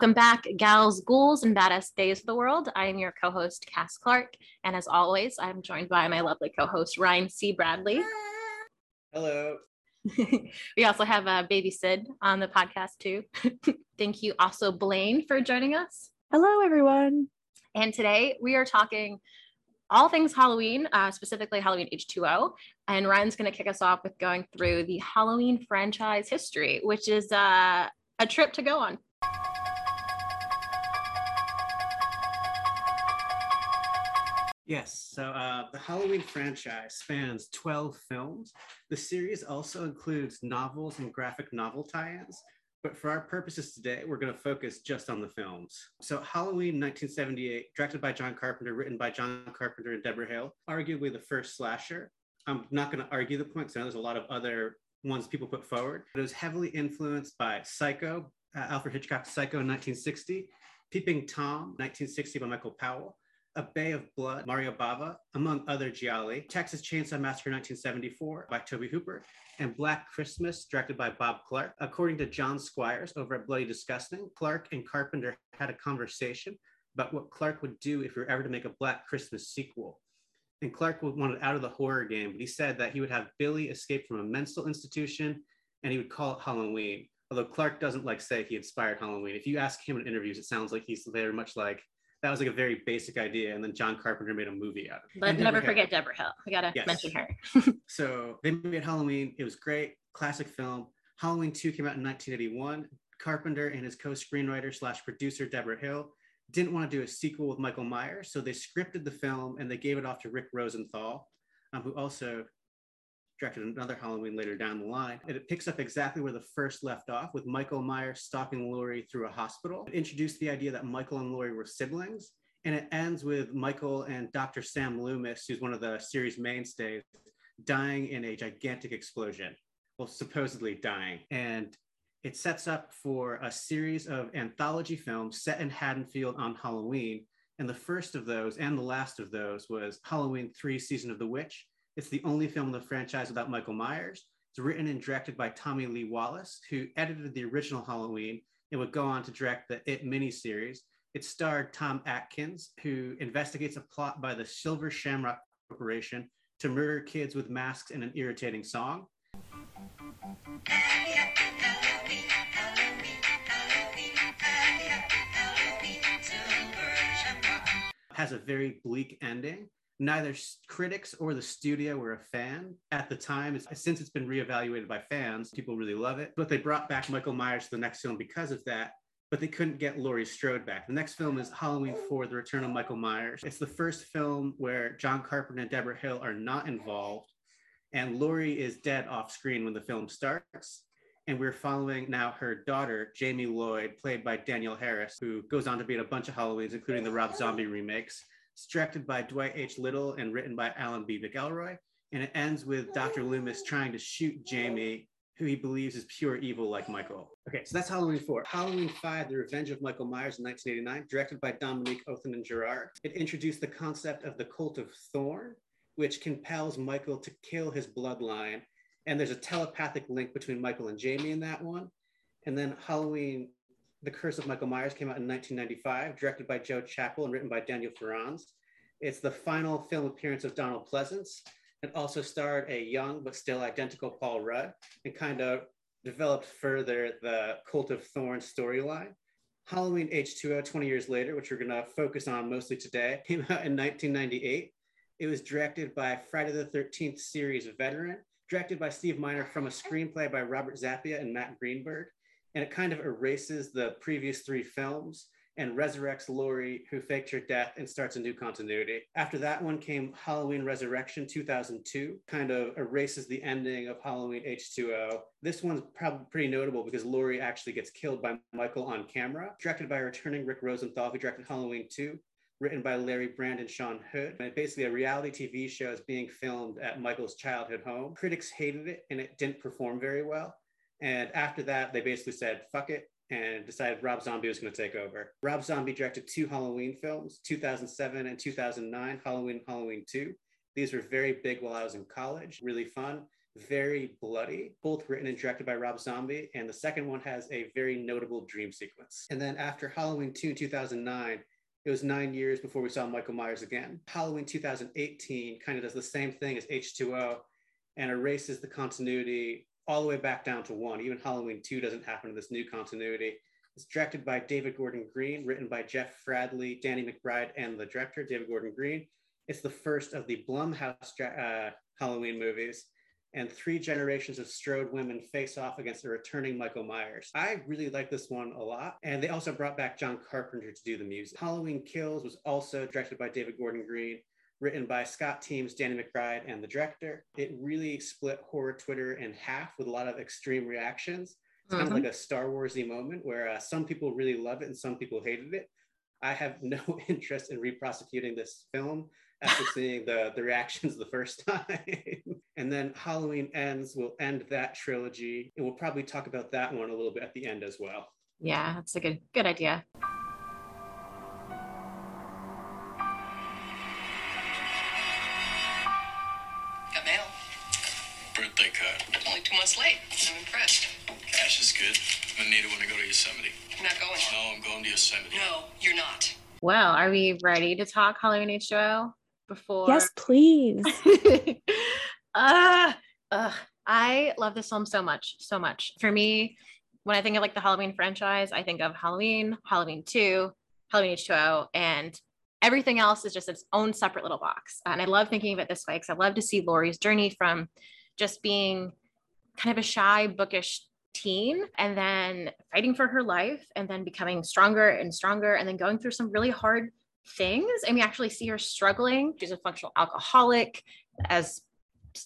Welcome back, gals, ghouls, and badass days of the world. I am your co host, Cass Clark. And as always, I'm joined by my lovely co host, Ryan C. Bradley. Hello. we also have uh, Baby Sid on the podcast, too. Thank you, also, Blaine, for joining us. Hello, everyone. And today we are talking all things Halloween, uh, specifically Halloween H2O. And Ryan's going to kick us off with going through the Halloween franchise history, which is uh, a trip to go on. Yes, so uh, the Halloween franchise spans 12 films. The series also includes novels and graphic novel tie ins, but for our purposes today, we're going to focus just on the films. So, Halloween 1978, directed by John Carpenter, written by John Carpenter and Deborah Hill, arguably the first slasher. I'm not going to argue the point because I know there's a lot of other ones people put forward. It was heavily influenced by Psycho, uh, Alfred Hitchcock's Psycho in 1960, Peeping Tom, 1960 by Michael Powell, a Bay of Blood, Mario Bava, among other gialli, Texas Chainsaw Massacre 1974 by Tobe Hooper, and Black Christmas, directed by Bob Clark. According to John Squires over at Bloody Disgusting, Clark and Carpenter had a conversation about what Clark would do if he were ever to make a Black Christmas sequel. And Clark wanted out of the horror game, but he said that he would have Billy escape from a mental institution and he would call it Halloween. Although Clark doesn't like say he inspired Halloween. If you ask him in interviews, it sounds like he's very much like that was like a very basic idea, and then John Carpenter made a movie out of it. But never forget Deborah Hill. We gotta yes. mention her. so they made Halloween. It was great, classic film. Halloween 2 came out in 1981. Carpenter and his co-screenwriter slash producer Deborah Hill didn't want to do a sequel with Michael Myers, so they scripted the film and they gave it off to Rick Rosenthal, um, who also directed another Halloween later down the line. And it picks up exactly where the first left off with Michael Myers stalking Laurie through a hospital. It introduced the idea that Michael and Laurie were siblings. And it ends with Michael and Dr. Sam Loomis, who's one of the series mainstays, dying in a gigantic explosion. Well, supposedly dying. And it sets up for a series of anthology films set in Haddonfield on Halloween. And the first of those and the last of those was Halloween 3 Season of the Witch, it's the only film in the franchise without Michael Myers. It's written and directed by Tommy Lee Wallace, who edited the original Halloween and would go on to direct the It miniseries. It starred Tom Atkins, who investigates a plot by the Silver Shamrock Corporation to murder kids with masks and an irritating song. Has a very bleak ending neither critics or the studio were a fan at the time. Since it's been reevaluated by fans, people really love it. But they brought back Michael Myers to the next film because of that. But they couldn't get Laurie Strode back. The next film is Halloween 4 The Return of Michael Myers. It's the first film where John Carpenter and Deborah Hill are not involved. And Laurie is dead off screen when the film starts. And we're following now her daughter, Jamie Lloyd, played by Danielle Harris, who goes on to be in a bunch of Halloweens, including the Rob Zombie remakes. It's directed by Dwight H. Little and written by Alan B. McElroy. And it ends with Dr. Loomis trying to shoot Jamie, who he believes is pure evil like Michael. Okay, so that's Halloween 4. Halloween 5, The Revenge of Michael Myers in 1989, directed by Dominique Othenin-Girard. It introduced the concept of the cult of Thorn, which compels Michael to kill his bloodline. And there's a telepathic link between Michael and Jamie in that one. And then Halloween the Curse of Michael Myers came out in 1995, directed by Joe Chappelle and written by Daniel Farrands. It's the final film appearance of Donald Pleasence. It also starred a young but still identical Paul Rudd and kind of developed further the Cult of Thorns storyline. Halloween H2O 20 years later, which we're going to focus on mostly today, came out in 1998. It was directed by Friday the 13th series veteran, directed by Steve Miner from a screenplay by Robert Zappia and Matt Greenberg and it kind of erases the previous three films and resurrects Laurie, who faked her death, and starts a new continuity. After that one came Halloween Resurrection 2002, kind of erases the ending of Halloween H2O. This one's probably pretty notable because Laurie actually gets killed by Michael on camera. Directed by returning Rick Rosenthal, who directed Halloween 2, written by Larry Brand and Sean Hood. And basically a reality TV show is being filmed at Michael's childhood home. Critics hated it and it didn't perform very well. And after that, they basically said, fuck it, and decided Rob Zombie was going to take over. Rob Zombie directed two Halloween films, 2007 and 2009, Halloween Halloween 2. These were very big while I was in college, really fun. very bloody, both written and directed by Rob Zombie. And the second one has a very notable dream sequence. And then after Halloween 2 in 2009, it was nine years before we saw Michael Myers again. Halloween 2018 kind of does the same thing as H2O and erases the continuity all the way back down to one. Even Halloween 2 doesn't happen in this new continuity. It's directed by David Gordon Green, written by Jeff Fradley, Danny McBride, and the director, David Gordon Green. It's the first of the Blumhouse uh, Halloween movies, and three generations of strode women face off against a returning Michael Myers. I really like this one a lot. And they also brought back John Carpenter to do the music. Halloween Kills was also directed by David Gordon Green, written by Scott Teems, Danny McBride, and the director. It really split horror Twitter in half with a lot of extreme reactions. It's mm-hmm. kind of like a Star Warsy moment where uh, some people really love it and some people hated it. I have no interest in reprosecuting this film after seeing the, the reactions the first time. and then Halloween Ends will end that trilogy. And we'll probably talk about that one a little bit at the end as well. Yeah, that's a good good idea. Well, are we ready to talk Halloween H2O? before. Yes, please. uh, uh, I love this film so much, so much. For me, when I think of like the Halloween franchise, I think of Halloween, Halloween 2, Halloween H2O, and everything else is just its own separate little box. And I love thinking of it this way because I love to see Laurie's journey from just being kind of a shy, bookish teen and then fighting for her life and then becoming stronger and stronger and then going through some really hard things. And we actually see her struggling. She's a functional alcoholic as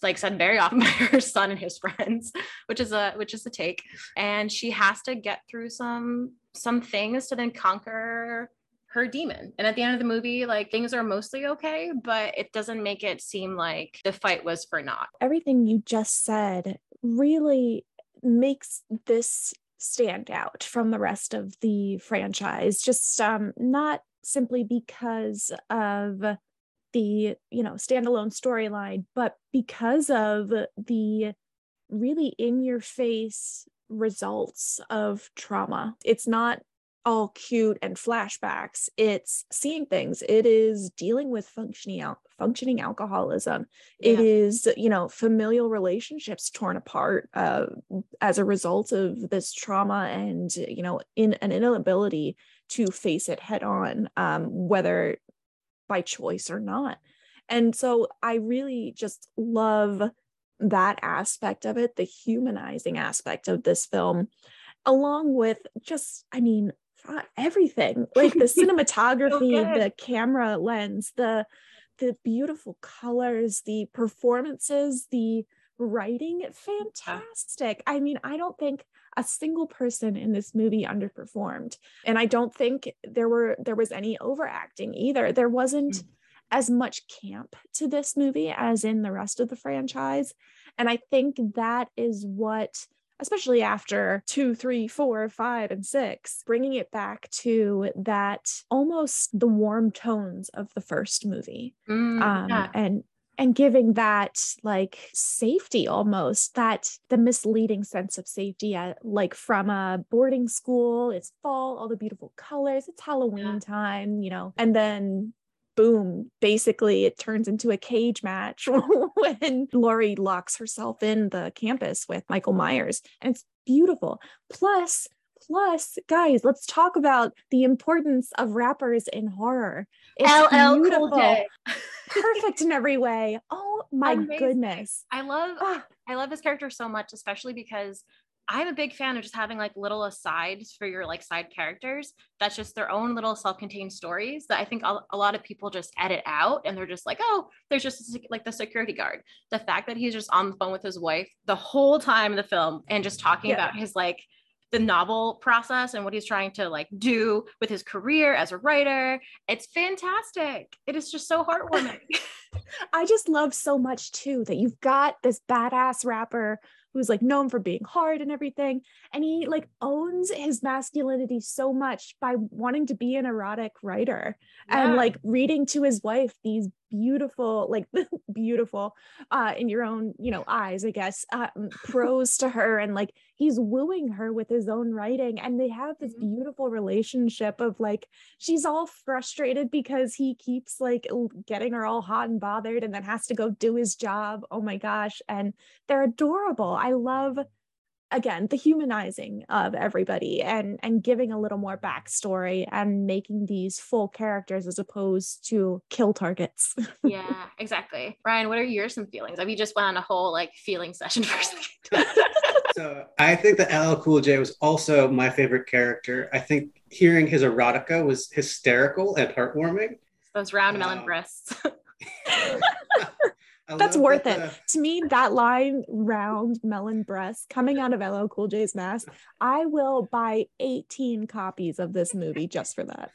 like said very often by her son and his friends which is a which is a take. And she has to get through some some things to then conquer her demon. And at the end of the movie like things are mostly okay but it doesn't make it seem like the fight was for naught. Everything you just said really makes this stand out from the rest of the franchise just um not simply because of the you know standalone storyline but because of the really in your face results of trauma. It's not all cute and flashbacks it's seeing things it is dealing with functioning out functioning alcoholism yeah. it is you know familial relationships torn apart uh, as a result of this trauma and you know in an inability to face it head on, um, whether by choice or not. And so I really just love that aspect of it, the humanizing aspect of this film, along with just, I mean, everything. Like the cinematography, so the camera lens, the the beautiful colors, the performances, the writing, fantastic. I mean, I don't think a single person in this movie underperformed. And i don't think there were there was any overacting either. There wasn't mm. as much camp to this movie as in the rest of the franchise. And i think that is what especially after two, three, four, five, and six, bringing it back to that almost the warm tones of the first movie. Mm, um, yeah. And and giving that like safety almost that the misleading sense of safety at, like from a boarding school it's fall all the beautiful colors it's halloween yeah. time you know and then boom basically it turns into a cage match when laurie locks herself in the campus with michael myers and it's beautiful plus plus guys let's talk about the importance of rappers in horror it's LL beautiful. Cool J. perfect in every way oh my Amazing. goodness i love ah. i love his character so much especially because I'm a big fan of just having like little asides for your like side characters. That's just their own little self-contained stories that I think a, lot of people just edit out and they're just like, oh, there's just like the security guard. The fact that he's just on the phone with his wife the whole time in the film and just talking yeah. about his like the novel process and what he's trying to like do with his career as a writer. It's fantastic. It is just so heartwarming. I just love so much too that you've got this badass rapper who's like known for being hard and everything and he like owns his masculinity so much by wanting to be an erotic writer and like reading to his wife these beautiful like beautiful uh in your own you know eyes i guess uh, prose to her and like he's wooing her with his own writing and they have this Mhm. beautiful relationship of like she's all frustrated because he keeps like getting her all hot and bothered and then has to go do his job oh my gosh and they're adorable i love again the humanizing of everybody and and giving a little more backstory and making these full characters as opposed to kill targets yeah, exactly. Ryan, what are your some feelings? Have you just went on a whole like feeling session for a second? So I think that LL Cool J was also my favorite character. I think hearing his erotica was hysterical and heartwarming. Those round melon Wow. breasts. I That's worth that it. to me that line round melon breast coming out of LL Cool J's mask I will buy 18 copies of this movie just for that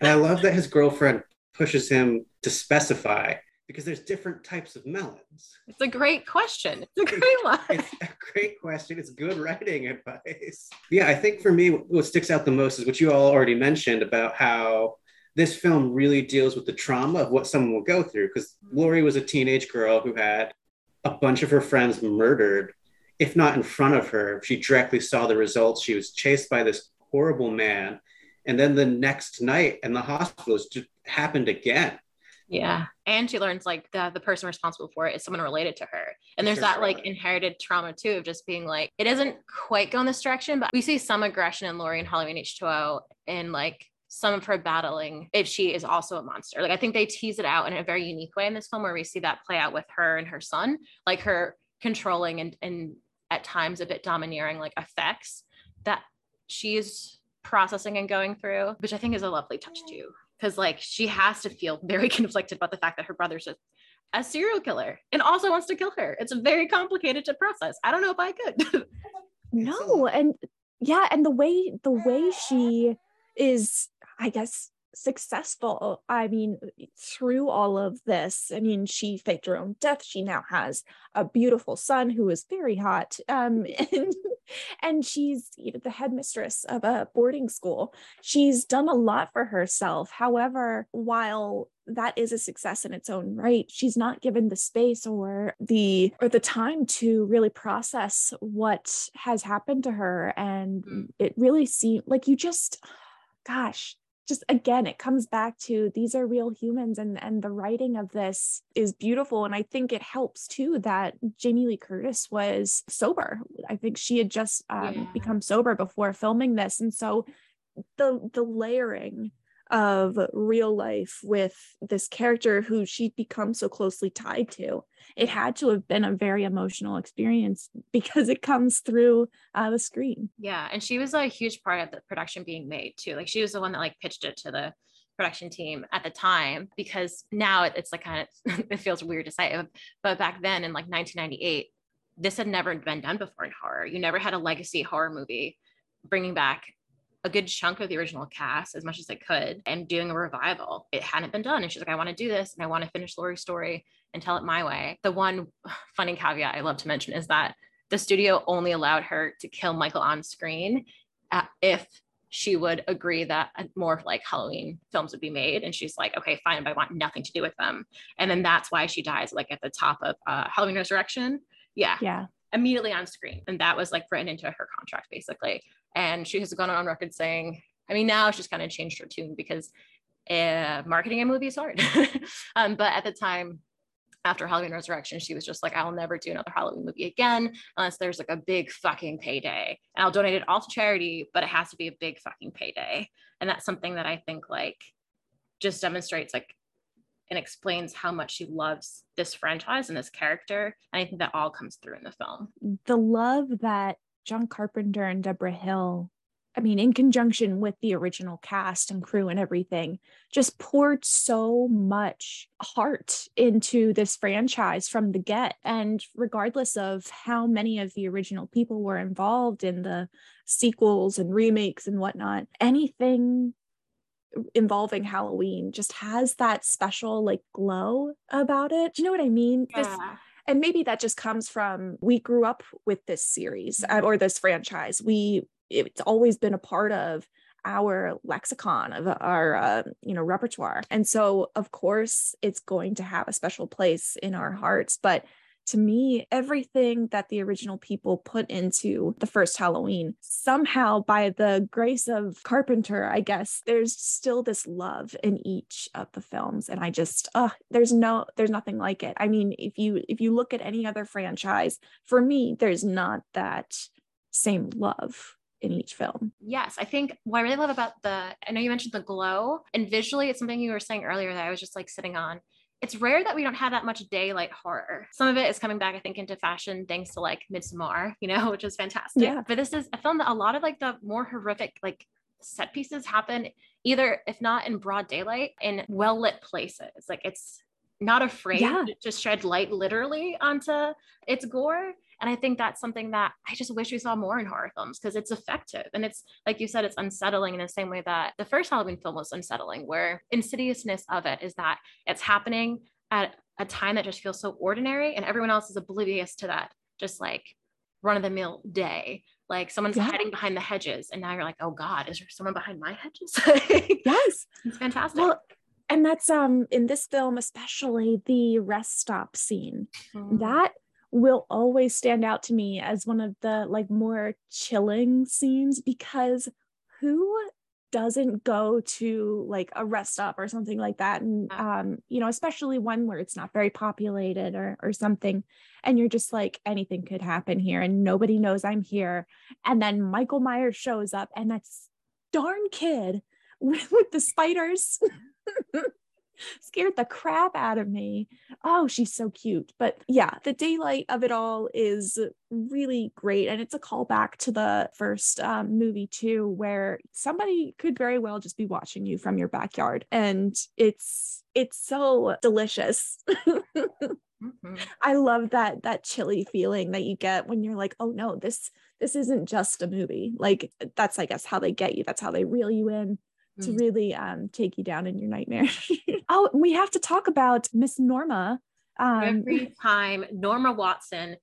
And I love that his girlfriend pushes him to specify because there's different types of melons. it's a great question. It's a great line. It's a great question. It's good writing advice. Yeah, I think for me, what sticks out the most is what you all already mentioned about how this film really deals with the trauma of what someone will go through. Because Laurie was a teenage girl who had a bunch of her friends murdered, if not in front of her. She directly saw the results. She was chased by this horrible man. And then the next night in the hospital, it just happened again. Yeah. And she learns like the, the person responsible for it is someone related to her. And there's Sure, that like inherited trauma too of just being like, it doesn't quite go in this direction, but we see some aggression in Laurie and Halloween H2O and like some of her battling if she is also a monster. Like I think they tease it out in a very unique way in this film where we see that play out with her and her son, like her controlling and and at times a bit domineering like effects that she's processing and going through, which I think is a lovely touch too because like she has to feel very conflicted about the fact that her brother's a, a serial killer and also wants to kill her. It's very complicated to process. I don't know if I could. no and yeah and the way the way she is i guess successful. I mean through all of this i mean she faked her own death. She now has a beautiful son who is very hot um and and she's you know, the headmistress of a boarding school. She's done a lot for herself. However while that is a success in its own right she's not given the space or the or the time to really process what has happened to her. And Mm. it really seemed like you just gosh just again it comes back to these are real humans and and the writing of this is beautiful. And i think it helps too that jamie lee curtis was sober. I think she had just um, Yeah. become sober before filming this. And so the the layering of real life with this character who she'd become so closely tied to it had to have been a very emotional experience because it comes through uh, the screen yeah. And she was a huge part of the production being made too. Like she was the one that like pitched it to the production team at the time because now it's like kind of, it feels weird to say, but back then in like 1998, this had never been done before in horror. You never had a legacy horror movie bringing back a good chunk of the original cast as much as I could and doing a revival. It hadn't been done. And she's like, I want to do this and I want to finish Laurie's story and tell it my way. The one funny caveat I love to mention is that the studio only allowed her to kill Michael on screen uh, if she would agree that uh, more like Halloween films would be made. And she's like, okay, fine, but I want nothing to do with them. And then that's why she dies like at the top of uh, Halloween Resurrection. Yeah yeah immediately on screen. And that was like written into her contract basically. And she has gone on record saying, I mean, now she's kind of changed her tune because uh, marketing a movie is hard. um, but at the time, after Halloween Resurrection, she was just like, I'll never do another Halloween movie again unless there's like a big fucking payday. And I'll donate it all to charity, but it has to be a big fucking payday. And that's something that I think like just demonstrates like and explains how much she loves this franchise and this character. And I think that all comes through in the film. the love that John Carpenter and Deborah Hill, I mean, in conjunction with the original cast and crew and everything, just poured so much heart into this franchise from the get. And regardless of how many of the original people were involved in the sequels and remakes and whatnot, anything involving Halloween just has that special like glow about it. Do you know what I mean? Yeah. And maybe that just comes from we grew up with this series uh, or this franchise. We it's always been a part of our lexicon of our uh, you know repertoire. And so of course it's going to have a special place in our hearts but to me everything that the original people put into the first halloween somehow by the grace of carpenter i guess there's still this love in each of the films and i just uh there's no there's nothing like it i mean if you if you look at any other franchise for me there's not that same love in each film Yes, I think what I really love about the, I know you mentioned the glow, and visually, it's something you were saying earlier that I was just like sitting on. It's rare that we don't have that much daylight horror. Some of it is coming back, I think, into fashion thanks to like Midsommar, you know, which is fantastic. Yeah. But this is a film that a lot of like the more horrific like set pieces happen either, if not in broad daylight, in well lit places. Like it's not afraid Yeah. to shed light literally onto its gore. And I think that's something that I just wish we saw more in horror films because it's effective. And it's like you said, it's unsettling in the same way that the first Halloween film was unsettling, where insidiousness of it is that it's happening at a time that just feels so ordinary and everyone else is oblivious to that, just like run of the mill day. Like someone's Yeah. hiding behind the hedges, and now you're like, oh God, is there someone behind my hedges? Yes it's fantastic. well and that's um in this film especially the rest stop scene Mm. that will always stand out to me as one of the like more chilling scenes because who doesn't go to like a rest stop or something like that? And um you know especially one where it's not very populated or or something and you're just like anything could happen here and nobody knows I'm here. And then Michael Myers shows up and that's darn kid with, with the spiders scared the crap out of me. Oh, she's so cute. But yeah, the daylight of it all is really great. And it's a callback to the first um, movie, too, where somebody could very well just be watching you from your backyard. And it's it's so delicious. Mhm. I love that that chilly feeling that you get when you're like, oh no, this this isn't just a movie. Like that's I guess how they get you. That's how they reel you in to Mm. really um take you down in your nightmare. oh, we have to talk about Miss Norma. Um Every time Norma Watson,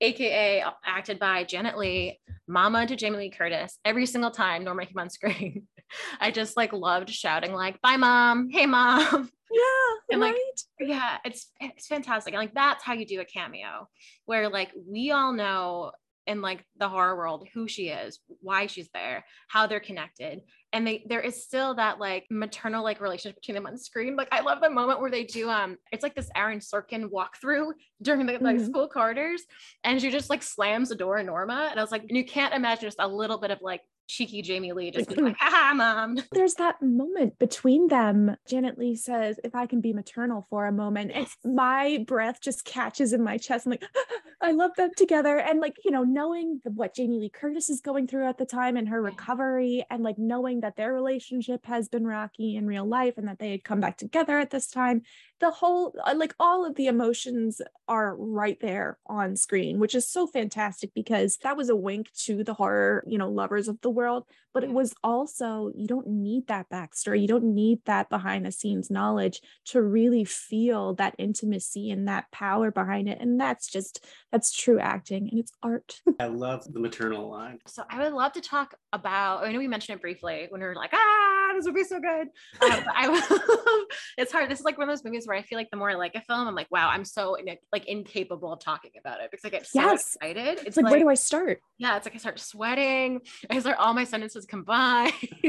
aka acted by Janet Leigh, mama to Jamie Lee Curtis, every single time Norma came on screen, I just like loved shouting like, "Bye, mom! Hey, mom!" yeah, And, like, right. yeah, it's it's fantastic. And like that's how you do a cameo, where like we all know in like the horror world who she is, why she's there, how they're connected, and they there is still that like maternal like relationship between them on screen. Like I love the moment where they do um, it's like this Aaron Sorkin walkthrough during the like Mhm. school corridors, and she just like slams the door in Norma, and I was like, and you can't imagine just a little bit of like cheeky Jamie Lee just like, haha, mom. There's that moment between them. Janet Leigh says, if I can be maternal for a moment, and Yes. my breath just catches in my chest. I'm like, I love them together. And like, you know, knowing the- what Jamie Lee Curtis is going through at the time and her recovery, and like knowing that their relationship has been rocky in real life and that they had come back together at this time, the whole, uh, like, all of the emotions are right there on screen, which is so fantastic because that was a wink to the horror, you know, lovers of the world but it was also you don't need that backstory. You don't need that behind the scenes knowledge to really feel that intimacy and that power behind it. And that's just that's true acting and it's art. I love the maternal line. So I would love to talk about. I know we mentioned it briefly when we were like, ah, this would be so good. Um, I it's hard. This is like one of those movies where I feel like the more I like a film, I'm like, wow, I'm so in- like incapable of talking about it because I get so Yes. excited. It's it's like, where do i start yeah, it's like I start sweating. I start all my sentences combined.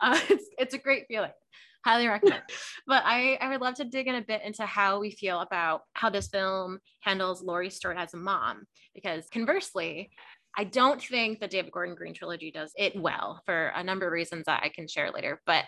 uh, it's it's a great feeling. Highly recommend. but I I would love to dig in a bit into how we feel about how this film handles Laurie's story as a mom, because conversely. I don't think the David Gordon Green trilogy does it well for a number of reasons that I can share later. But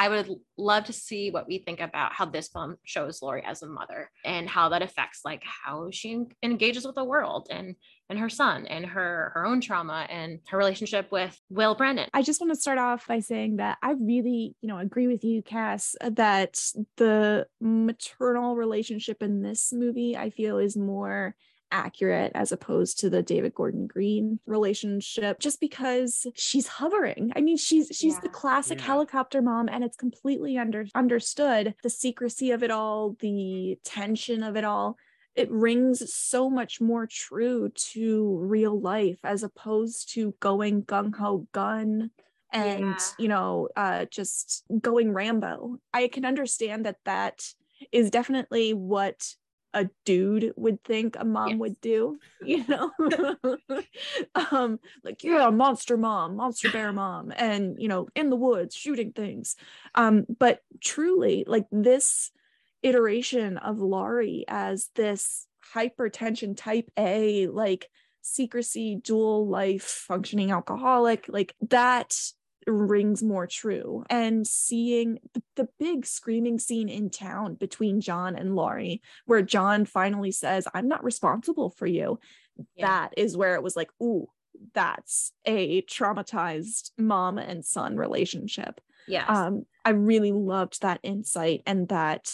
I would love to see what we think about how this film shows Laurie as a mother and how that affects like how she engages with the world and and her son and her her own trauma and her relationship with Will Brennan. I just want to start off by saying that I really, you know, agree with you, Cass, that the maternal relationship in this movie I feel is more accurate as opposed to the David Gordon Green relationship just because she's hovering. I mean she's she's the classic Yeah. helicopter mom and it's completely under understood the secrecy of it all, the tension of it all. It rings so much more true to real life as opposed to going gung ho gun and Yeah. you know uh just going rambo i can understand that that is definitely what a dude would think a mom Yes. would do you know um like yeah monster mom monster bear mom and you know in the woods shooting things um but truly like this iteration of laurie as this hypertension type a like secrecy dual life functioning alcoholic like that rings more true and seeing the, the big screaming scene in town between john and laurie where john finally says i'm not responsible for you Yeah. that is where it was like ooh that's a traumatized mom and son relationship Yes. um i really loved that insight and that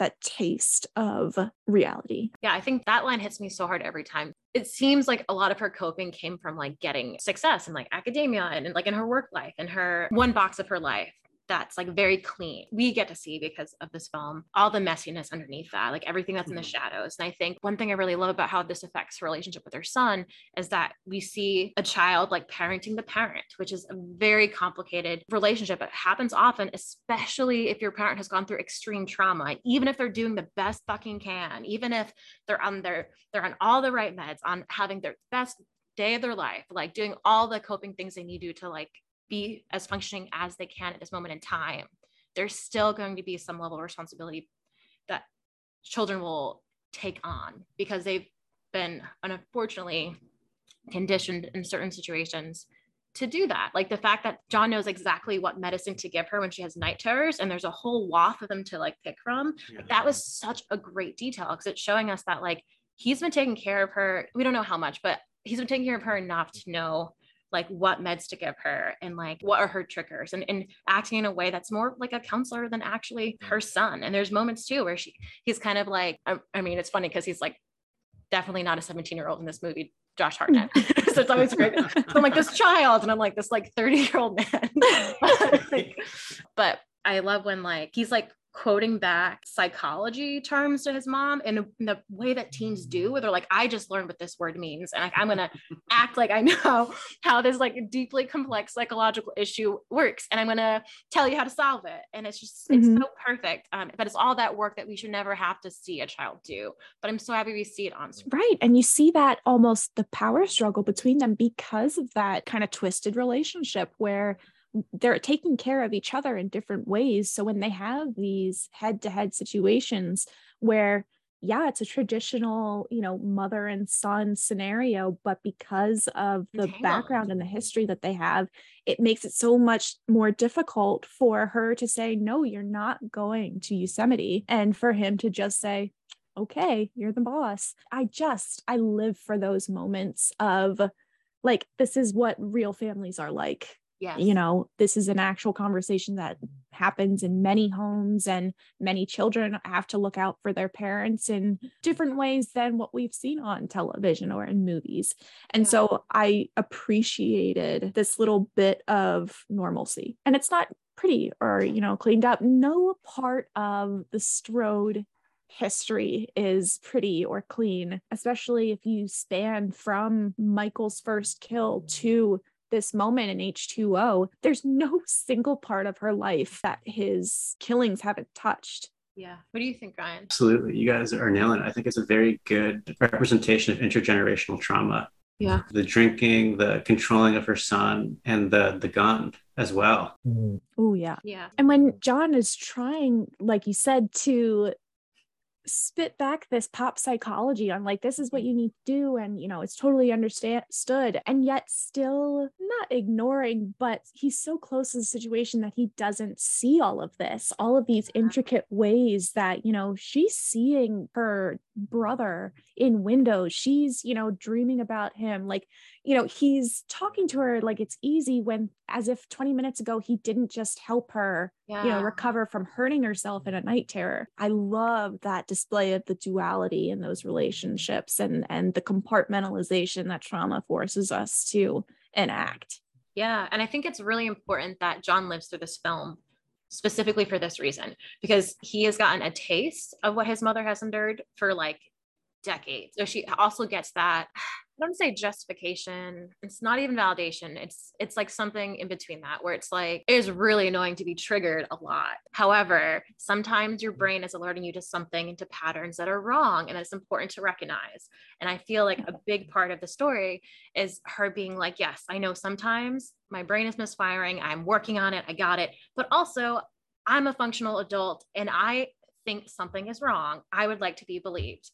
that taste of reality Yeah, I think that line hits me so hard every time. It seems like a lot of her coping came from like getting success and like academia and, and, like in her work life and her one box of her life that's like very clean. We get to see because of this film all the messiness underneath that, like everything that's in the Mhm. shadows. And I think one thing I really love about how this affects her relationship with her son is that we see a child like parenting the parent, which is a very complicated relationship. It happens often, especially if your parent has gone through extreme trauma. Even if they're doing the best fucking can, even if they're on their they're on all the right meds, on having their best day of their life, like doing all the coping things they need to do to like be as functioning as they can at this moment in time. There's still going to be some level of responsibility that children will take on because they've been unfortunately conditioned in certain situations to do that. Like the fact that John knows exactly what medicine to give her when she has night terrors and there's a whole waft of them to like pick from. Yeah. That was such a great detail because it's showing us that like he's been taking care of her. We don't know how much, but he's been taking care of her enough to know like what meds to give her and like what are her triggers and, and acting in a way that's more like a counselor than actually mm. her son. And there's moments too where she he's kind of like, I, I mean, it's funny because he's like definitely not a 17 year old in this movie, Josh Hartnett. so it's always great. So I'm like this child and I'm like this like 30 year old man. Like, but I love when like he's like quoting back psychology terms to his mom in, in the way that teens do where they're like i just learned what this word means and like, i'm gonna act like i know how this like deeply complex psychological issue works and i'm gonna tell you how to solve it and it's just it's Mhm. so perfect um, but it's all that work that we should never have to see a child do but i'm so happy we see it on screen Right. And you see that almost the power struggle between them because of that kind of twisted relationship where they're taking care of each other in different ways. So when they have these head to head situations where, yeah, it's a traditional, you know, mother and son scenario, but because of the Entangled. background and the history that they have, it makes it so much more difficult for her to say, no, you're not going to Yosemite. And for him to just say, okay, you're the boss. I just, I live for those moments of like, this is what real families are like. Yes You know, this is an actual conversation that happens in many homes, and many children have to look out for their parents in different ways than what we've seen on television or in movies. And Yeah. so I appreciated this little bit of normalcy. And it's not pretty or, you know, cleaned up. No part of the Strode history is pretty or clean, especially if you span from Michael's first kill to this moment in H2O. There's no single part of her life that his killings haven't touched. yeah what do you think ryan Absolutely. You guys are nailing it. I think it's a very good representation of intergenerational trauma. Yeah. The drinking, the controlling of her son, and the the gun as well. Oh, yeah. yeah And when John is trying, like you said, to spit back this pop psychology on like this is what mm-hmm. you need to do and you know it's totally understood and yet still not ignoring but he's so close to the situation that he doesn't see all of this all of these intricate ways that you know she's seeing her brother in windows. She's you know dreaming about him. Like you know he's talking to her like it's easy when as if 20 minutes ago he didn't just help her yeah you know recover from hurting herself in a night terror i love that display of the duality in those relationships and and the compartmentalization that trauma forces us to enact. Yeah, and I think it's really important that John lives through this film specifically for this reason because he has gotten a taste of what his mother has endured for like decades. So she also gets that I don't say justification. It's not even validation. It's it's like something in between that where it's like it is really annoying to be triggered a lot. However, sometimes your mm-hmm. brain is alerting you to something into patterns that are wrong and it's important to recognize. And I feel like a big part of the story is her being like, "Yes, I know sometimes my brain is misfiring. I'm working on it. I got it." But also, I'm a functional adult and I think something is wrong. I would like to be believed.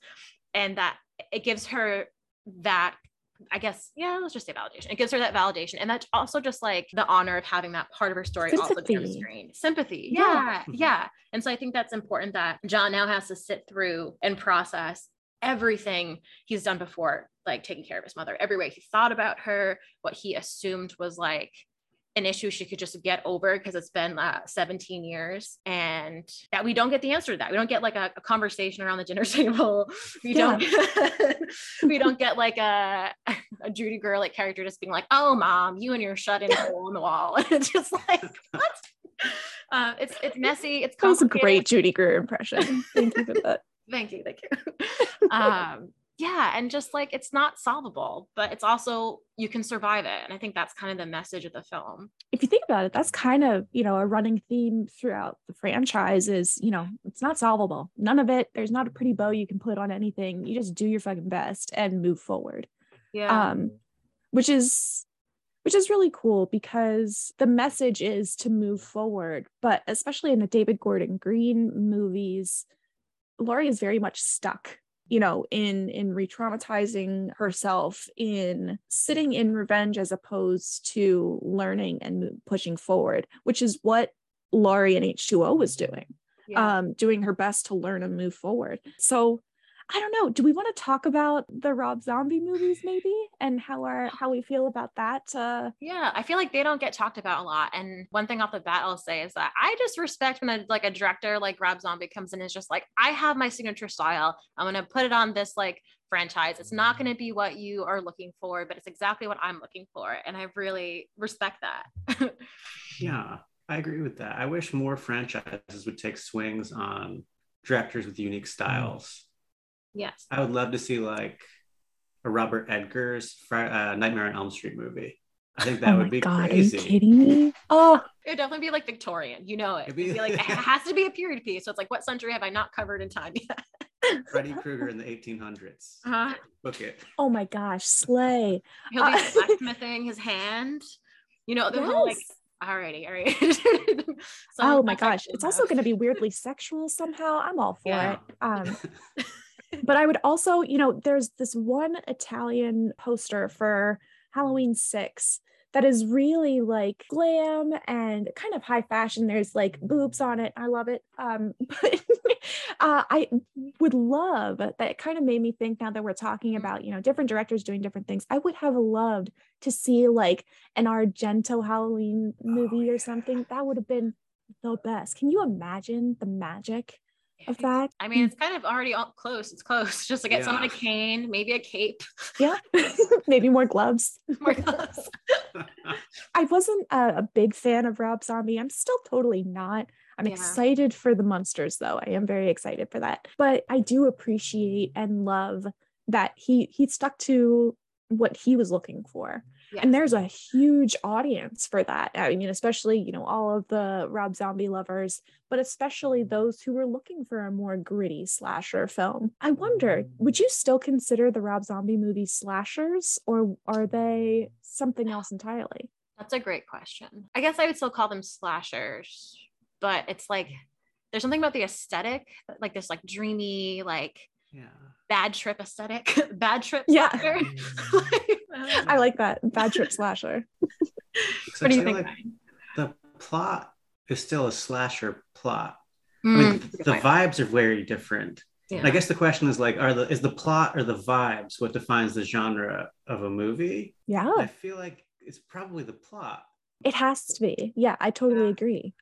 And that it gives her that I guess, yeah, let's just say validation. It gives her that validation. And that's also just like the honor of having that part of her story Sympathy. also be on screen. Sympathy. Yeah, yeah. Mm-hmm. Yeah. And so I think that's important that John now has to sit through and process everything he's done before, like taking care of his mother, every way he thought about her, what he assumed was like an issue she could just get over because it's been uh, 17 years and that we don't get the answer to that. We don't get like a, a conversation around the dinner table. We yeah. don't we don't get like a, a judy like character just being like oh mom you and your shut in hole in the wall. It's just like what? Uh, it's it's messy it's that was a great judy greer impression. Thank you for that. Thank you thank you. Um yeah and just like it's not solvable but it's also you can survive it and i think that's kind of the message of the film. If you think about it that's kind of you know a running theme throughout the franchise is you know it's not solvable. None of it there's not a pretty bow you can put on anything. You just do your fucking best and move forward. Yeah. Um which is which is really cool because the message is to move forward but especially in the david gordon green movies laurie is very much stuck you know in in re-traumatizing herself in sitting in revenge as opposed to learning and pushing forward which is what laurie and h2o was doing yeah. um doing her best to learn and move forward so I don't know. Do we want to talk about the Rob Zombie movies maybe and how our how we feel about that? Uh, yeah, I feel like they don't get talked about a lot. And one thing off the bat I'll say is that I just respect when a, like a director like Rob Zombie comes in and is just like, I have my signature style. I'm gonna put it on this like franchise. It's not gonna be what you are looking for, but it's exactly what I'm looking for. And I really respect that. yeah, I agree with that. I wish more franchises would take swings on directors with unique styles Yes. I would love to see like a Robert Eggers uh, Nightmare on Elm Street movie. I think that oh would be God, crazy. Are you kidding me? Oh, it would definitely be like Victorian. You know it. It'd be, be like it has to be a period piece. So it's like, what century have I not covered in time yet? Freddy Krueger in the 1800s. Uh-huh. Book it. Oh my gosh, slay! He'll be uh, blacksmithing his hand. You know the yes. whole like. Alrighty, all right. so oh my gosh, it's also going to be weirdly sexual somehow. I'm all for yeah. it. Um, but I would also, you know, there's this one Italian poster for Halloween 6 that is really like glam and kind of high fashion. There's like boobs on it. I love it. Um, but uh, I would love that. It kind of made me think now that we're talking mm-hmm. about, you know, different directors doing different things. I would have loved to see like an Argento Halloween movie oh, yeah. or something. That would have been the best. Can you imagine the magic of that. I mean, mm. it's kind of already all close. It's close. Just to get yeah. someone a cane, maybe a cape. Yeah, maybe more gloves. more gloves. I wasn't a, a, big fan of Rob Zombie. I'm still totally not. I'm yeah. excited for the monsters, though. I am very excited for that. But I do appreciate and love that he he stuck to what he was looking for. Yes. And there's a huge audience for that. I mean, especially, you know, all of the Rob Zombie lovers, but especially those who were looking for a more gritty slasher film. I wonder, would you still consider the Rob Zombie movies slashers or are they something else entirely? That's a great question. I guess I would still call them slashers, but it's like there's something about the aesthetic, like this like dreamy, like yeah bad trip aesthetic bad trip yeah i like that bad trip slasher what do you think like the plot is still a slasher plot mm, I mean, mm. the vibes are very different yeah. I guess the question is like, are the is the plot or the vibes what defines the genre of a movie? Yeah. I feel like it's probably the plot. It has to be. Yeah, I totally agree.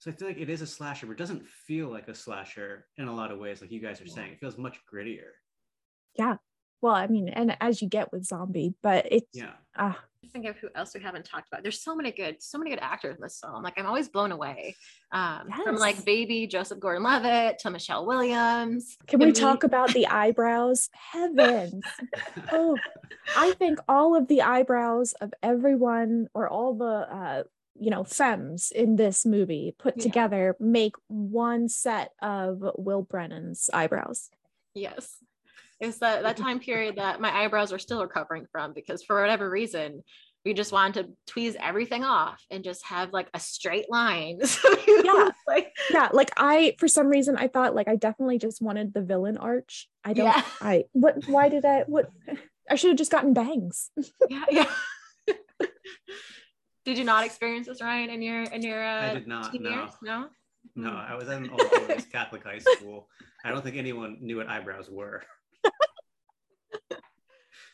So I feel like it is a slasher, but it doesn't feel like a slasher in a lot of ways, like you guys are saying. It feels much grittier. Yeah. Well, I mean, and as you get with zombie, but it's Yeah. ah think of who else we haven't talked about. There's so many good, so many good actors in this film. Like I'm always blown away. Um, from like baby Joseph Gordon-Levitt to Michelle Williams. can we talk about the eyebrows? Heavens. oh, I think all of the eyebrows of everyone or all the uh you know femmes in this movie put Yeah. together make one set of Will Brennan's eyebrows. Yes. It's that that time period that my eyebrows are still recovering from because for whatever reason we just wanted to tweeze everything off and just have like a straight line. So Yeah. like Yeah, like I for some reason I thought like I definitely just wanted the villain arch. I don't Yeah. I what why did I what I should have just gotten bangs. yeah, yeah. Did you not experience this, Ryan, in your in your uh, I did not, no. years? No. No, I was in an all boys Catholic high school. I don't think anyone knew what eyebrows were.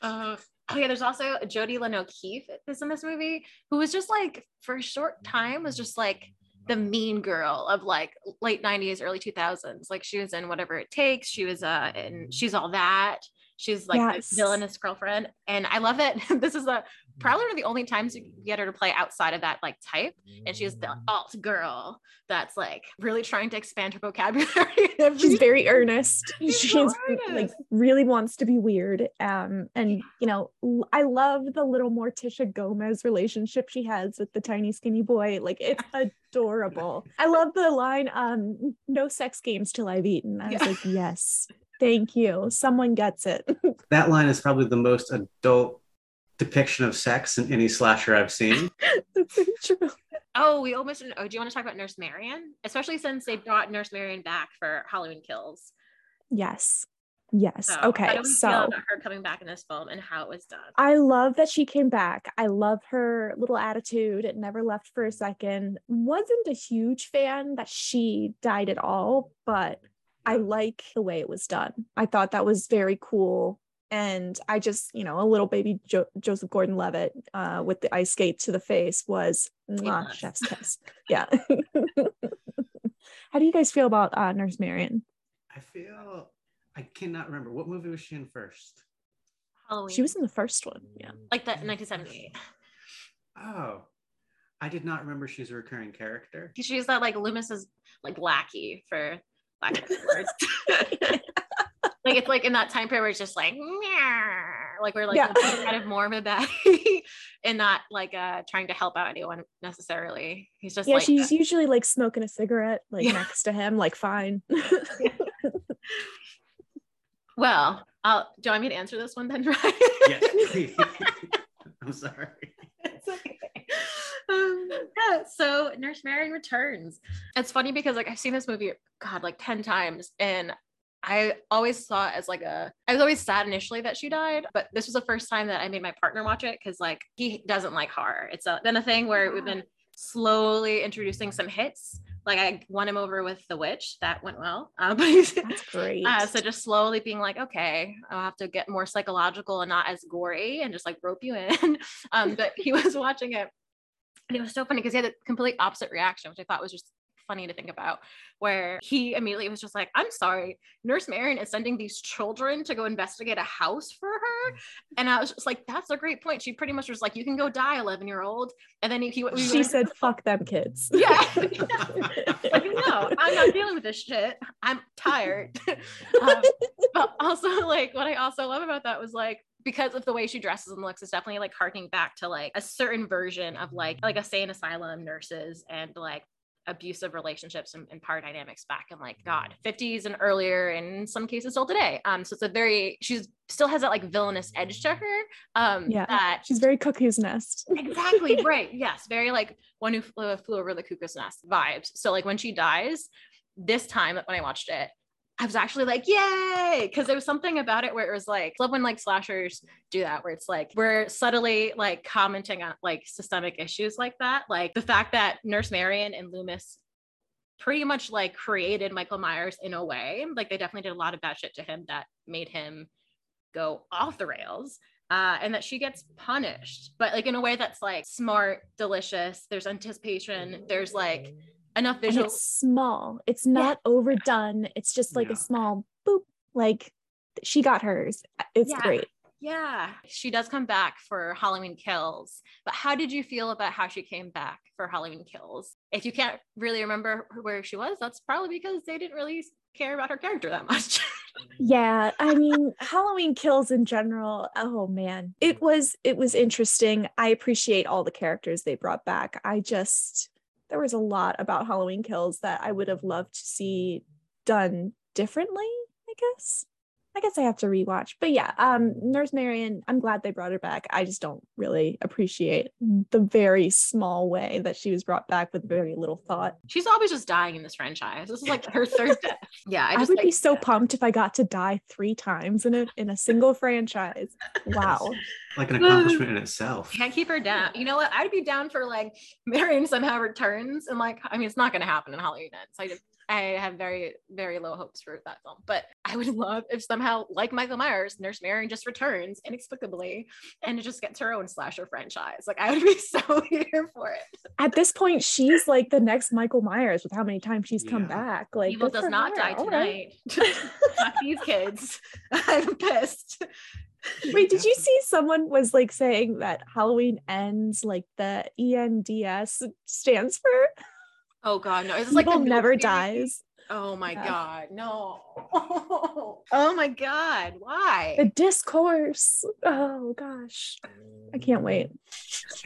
Uh, oh yeah, there's also Jodi Lyn O'Keefe is in this movie, who was just like for a short time was just like the mean girl of like late 90s, early 2000s. Like she was in Whatever It Takes. She was uh in She's All That. She's like Yes. the villainous girlfriend. And I love it. this is the probably one of the only times you get her to play outside of that like type. And she's the alt girl that's like really trying to expand her vocabulary. She's very earnest. She's She's, so like really wants to be weird. Um and you know, I love the little Morticia Gomez relationship she has with the tiny skinny boy. Like it's adorable. I love the line um no sex games till I've eaten. I was Yeah. like, "Yes. Thank you. Someone gets it." That line is probably the most adult depiction of sex in any slasher I've seen. That's true. Oh, we almost. Oh, do you want to talk about Nurse Marion? Especially since they brought Nurse Marion back for Halloween Kills. Yes. Yes. So, how okay. do we feel So about her coming back in this film and how it was done? I love that she came back. I love her little attitude. It never left for a second. Wasn't a huge fan that she died at all, but I like the way it was done. I thought that was very cool. And I just, you know, a little baby jo- Joseph Gordon Levitt uh, with the ice skate to the face was mwah, Seamless. chef's kiss. Yeah. How do you guys feel about uh, Nurse Marion? I feel I cannot remember what movie was she in first. Halloween. She was in the first one. Yeah. like that 1978. Oh, I did not remember she's a recurring character. She's that like Loomis's like lackey for lack of words. like it's like in that time period where it's just like "Meow," like we're like Yeah. kind of more of a baddie and not like uh trying to help out anyone necessarily. He's just yeah, like she's usually like smoking a cigarette like Yeah. next to him, like fine. well, I'll do you want me to answer this one then, right Yes. I'm sorry. it's okay. Um, yeah, so Nurse Marion returns. It's funny because like I've seen this movie, God, like 10 times, and I always saw it as like a I was always sad initially that she died, but this was the first time that I made my partner watch it because like he doesn't like horror. It's a, been a thing where we've been slowly introducing some hits. Like I won him over with The Witch, that went well. Uh, but That's great. uh, so just slowly being like, okay, I'll have to get more psychological and not as gory and just like rope you in. um, but he was watching it and it was so funny because he had a complete opposite reaction, which I thought was just funny to think about, where he immediately was just like, I'm sorry, Nurse Marion is sending these children to go investigate a house for her. And I was just like, that's a great point. She pretty much was like, you can go die, 11 year old. And then he, he we she went- said, "Fuck them kids." yeah. like, no, I'm not dealing with this shit. I'm tired. um, but also, like, what I also love about that was like, because of the way she dresses and looks, it's definitely like harking back to like a certain version of like like a sane asylum nurses and like abusive relationships and, and power dynamics back in like God 50s and earlier, and in some cases still today. Um, so it's a very she's still has that like villainous edge to her. Um, Yeah. that She's very cuckoo's nest. exactly right yes very like one who flew, flew over the cuckoo's nest vibes so like when she dies this time when i watched it i was actually like yay because there was something about it where it was like love when like slashers do that where it's like we're subtly like commenting on like systemic issues like that like the fact that nurse marion and loomis pretty much like created michael myers in a way like they definitely did a lot of bad shit to him that made him go off the rails uh, and that she gets punished, but like in a way that's like smart, delicious. There's anticipation. There's like enough and visual. it's small. It's not overdone. It's just like Yeah. a small boop. Like she got hers. It's Yeah. great. Yeah, she does come back for Halloween Kills. But how did you feel about how she came back for Halloween Kills? If you can't really remember where she was, that's probably because they didn't really care about her character that much. Yeah, I mean, Halloween kills in general. Oh man, it was it was interesting. I appreciate all the characters they brought back. I just there was a lot about Halloween kills that I would have loved to see done differently, I guess. I guess I have to rewatch. But yeah, um Nurse Marion, I'm glad they brought her back. I just don't really appreciate the very small way that she was brought back with very little thought. She's always just dying in this franchise. This is like her third death. Yeah, I I, would like, be so pumped if I got to die three times in a in a single franchise. Wow. Like an accomplishment in itself. can't keep her down. You know what? I'd be down for like Marion somehow returns and like I mean it's not gonna happen in Halloween ends. I just I have very, very low hopes for that film. But I would love if somehow, like Michael Myers, Nurse Marion just returns inexplicably and just gets her own slasher franchise. Like I would be so here for it. At this point, she's like the next Michael Myers with how many times she's come back. Like Evil good does not her. die All right. tonight. Fuck these kids. I'm pissed. Wait, did you see someone was like saying that Halloween ends like the ENDS stands for Oh god, no. Is this like Evil the never military? dies. Oh my Yeah. god, no. Oh my god, why? The discourse. Oh gosh. I can't wait.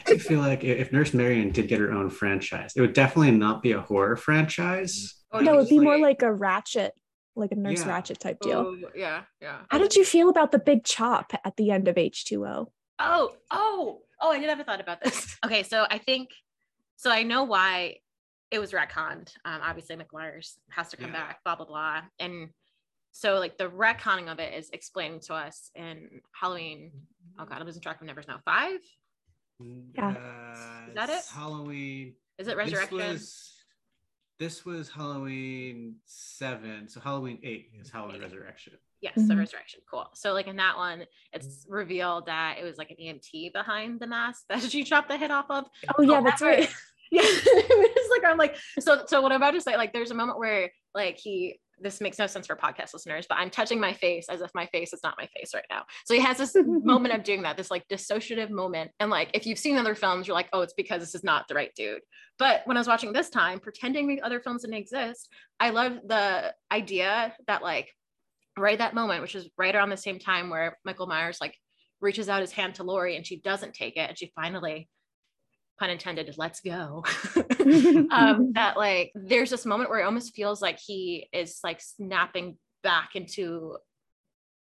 I feel like if if Nurse Marion did get her own franchise, it would definitely not be a horror franchise. Oh, or No, it'd be more like- like a Ratched, like a nurse Yeah. Ratched type deal. Oh, yeah, yeah. How did you feel about the big chop at the end of H2O? Oh, oh, oh, I did have a thought about this. Okay, so I think so I know why it was retconned. Um, obviously McGuire's has to come Yeah. back, blah blah blah. And so like the retconning of it is explained to us in Halloween. Oh god, I'm losing track of numbers now. Five? Yeah. Uh, Is that it? Halloween. Is it Resurrection? This was, this was Halloween seven. So Halloween eight is Halloween Resurrection. Yes, so Mhm. resurrection. Cool. So like in that one, it's revealed that it was like an EMT behind the mask that she chopped the head off of. Oh yeah, that's right. Yeah, it's like I'm like so. So what I'm about to say, like, there's a moment where like he. This makes no sense for podcast listeners, but I'm touching my face as if my face is not my face right now. So he has this moment of doing that, this like dissociative moment. And like, if you've seen other films, you're like, oh, it's because this is not the right dude. But when I was watching this time, pretending the other films didn't exist, I love the idea that like right that moment, which is right around the same time where Michael Myers like reaches out his hand to Laurie and she doesn't take it, and she finally, pun intended, let's go. um, that like there's this moment where it almost feels like he is like snapping back into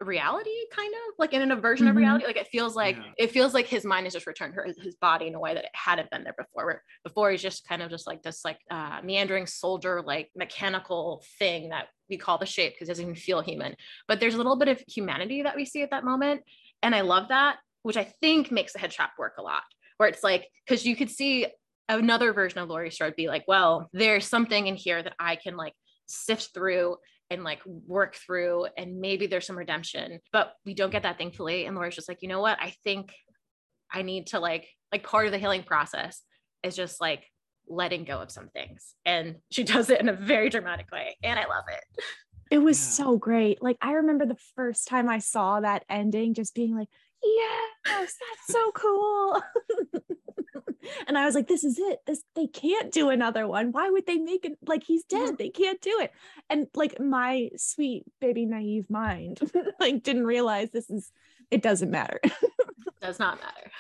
reality kind of like in a version of Mhm. reality like it feels like Yeah. it feels like his mind has just returned to his body in a way that it hadn't been there before where before he's just kind of just like this like uh meandering soldier like mechanical thing that we call the shape because it doesn't even feel human but there's a little bit of humanity that we see at that moment and i love that which i think makes the head trap work a lot where it's like because you could see another version of Laurie Strode be like, well, there's something in here that I can like sift through and like work through, and maybe there's some redemption. But we don't get that thankfully. And Laurie's just like, you know what? I think I need to like like part of the healing process is just like letting go of some things. And she does it in a very dramatic way. And I love it. It was Yeah. so great. Like I remember the first time I saw that ending, just being like, "Yes, that's so cool." and I was like, "This is it. This they can't do another one. Why would they make it like he's dead? They can't do it." And like my sweet baby naive mind, like didn't realize this is. It doesn't matter. Does not matter.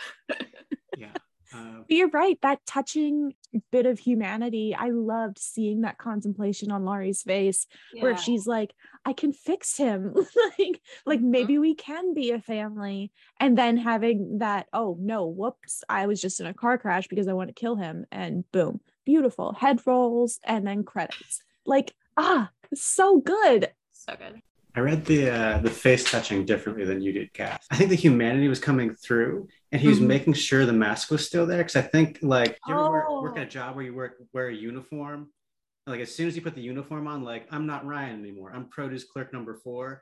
Yeah. Uh, But you're right. That touching bit of humanity, I loved seeing that contemplation on Laurie's face where she's like, I can fix him. like, like Mhm. maybe we can be a family. And then having that, oh no, whoops, I was just in a car crash because I want to kill him. And boom, beautiful head rolls and then credits. Like, ah, so good. so good. I read the uh, the face touching differently than you did, Cass. I think the humanity was coming through, and he was Mhm. making sure the mask was still there. Because I think, like, you ever work, work Oh. at a job where you work wear a uniform, like as soon as you put the uniform on, like I'm not Ryan anymore. I'm produce clerk number four.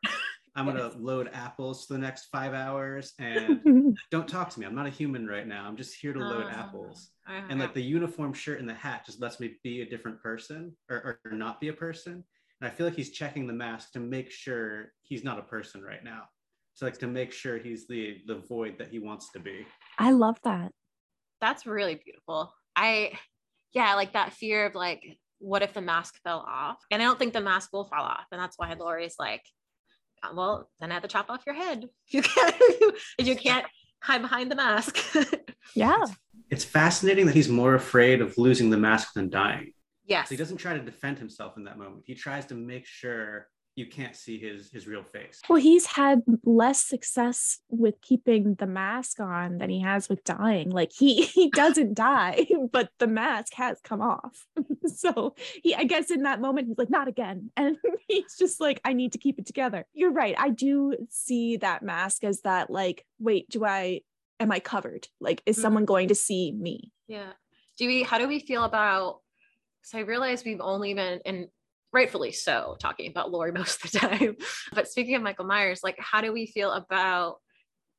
I'm gonna load apples for the next five hours and don't talk to me. I'm not a human right now. I'm just here to load Oh. apples. Uh, And like the uniform shirt and the hat just lets me be a different person or, or not be a person. And I feel like he's checking the mask to make sure he's not a person right now. So like to make sure he's the the void that he wants to be. I love that. that's really beautiful. I, yeah, like that fear of like, what if the mask fell off? And I don't think the mask will fall off. And that's why Laurie's like, "Uh, well, then I have to chop off your head. You can't, you can't hide behind the mask. Yeah. It's fascinating that he's more afraid of losing the mask than dying. yes. So he doesn't try to defend himself in that moment. He tries to make sure you can't see his his real face. Well, he's had less success with keeping the mask on than he has with dying. Like he he doesn't die, but the mask has come off. so he, I guess, in that moment, he's like, "Not again," and he's just like, "I need to keep it together." You're right. I do see that mask as that. Like, wait, do I? Am I covered? Like, is Mhm. someone going to see me? Yeah. Do we, how do we feel about, so I realize we've only been, and rightfully so, talking about Laurie most of the time. But speaking of Michael Myers, like, how do we feel about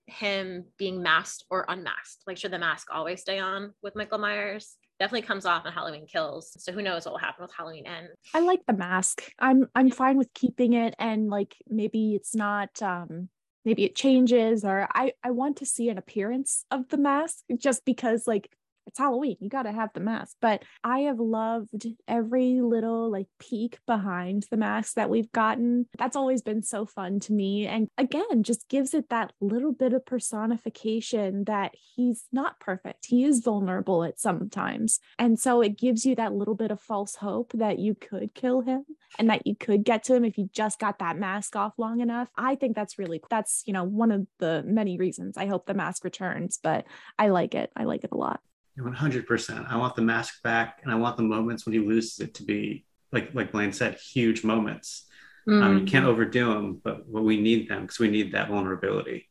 him being masked or unmasked? Like, should the mask always stay on with Michael Myers? Definitely comes off in Halloween Kills. So who knows what will happen with Halloween Ends? I like the mask. I'm I'm fine with keeping it and like maybe it's not um maybe it changes or I I want to see an appearance of the mask just because like it's Halloween. You got to have the mask. But I have loved every little like peek behind the mask that we've gotten. That's always been so fun to me. And again, just gives it that little bit of personification that he's not perfect. He is vulnerable at some times. And so it gives you that little bit of false hope that you could kill him and that you could get to him if you just got that mask off long enough. I think that's really that's, you know, one of the many reasons I hope the mask returns, but I like it. I like it a lot. 100%. I want the mask back and I want the moments when he loses it to be like like Blaine said, huge moments. Um, you can't overdo them, but we need them because we need that vulnerability.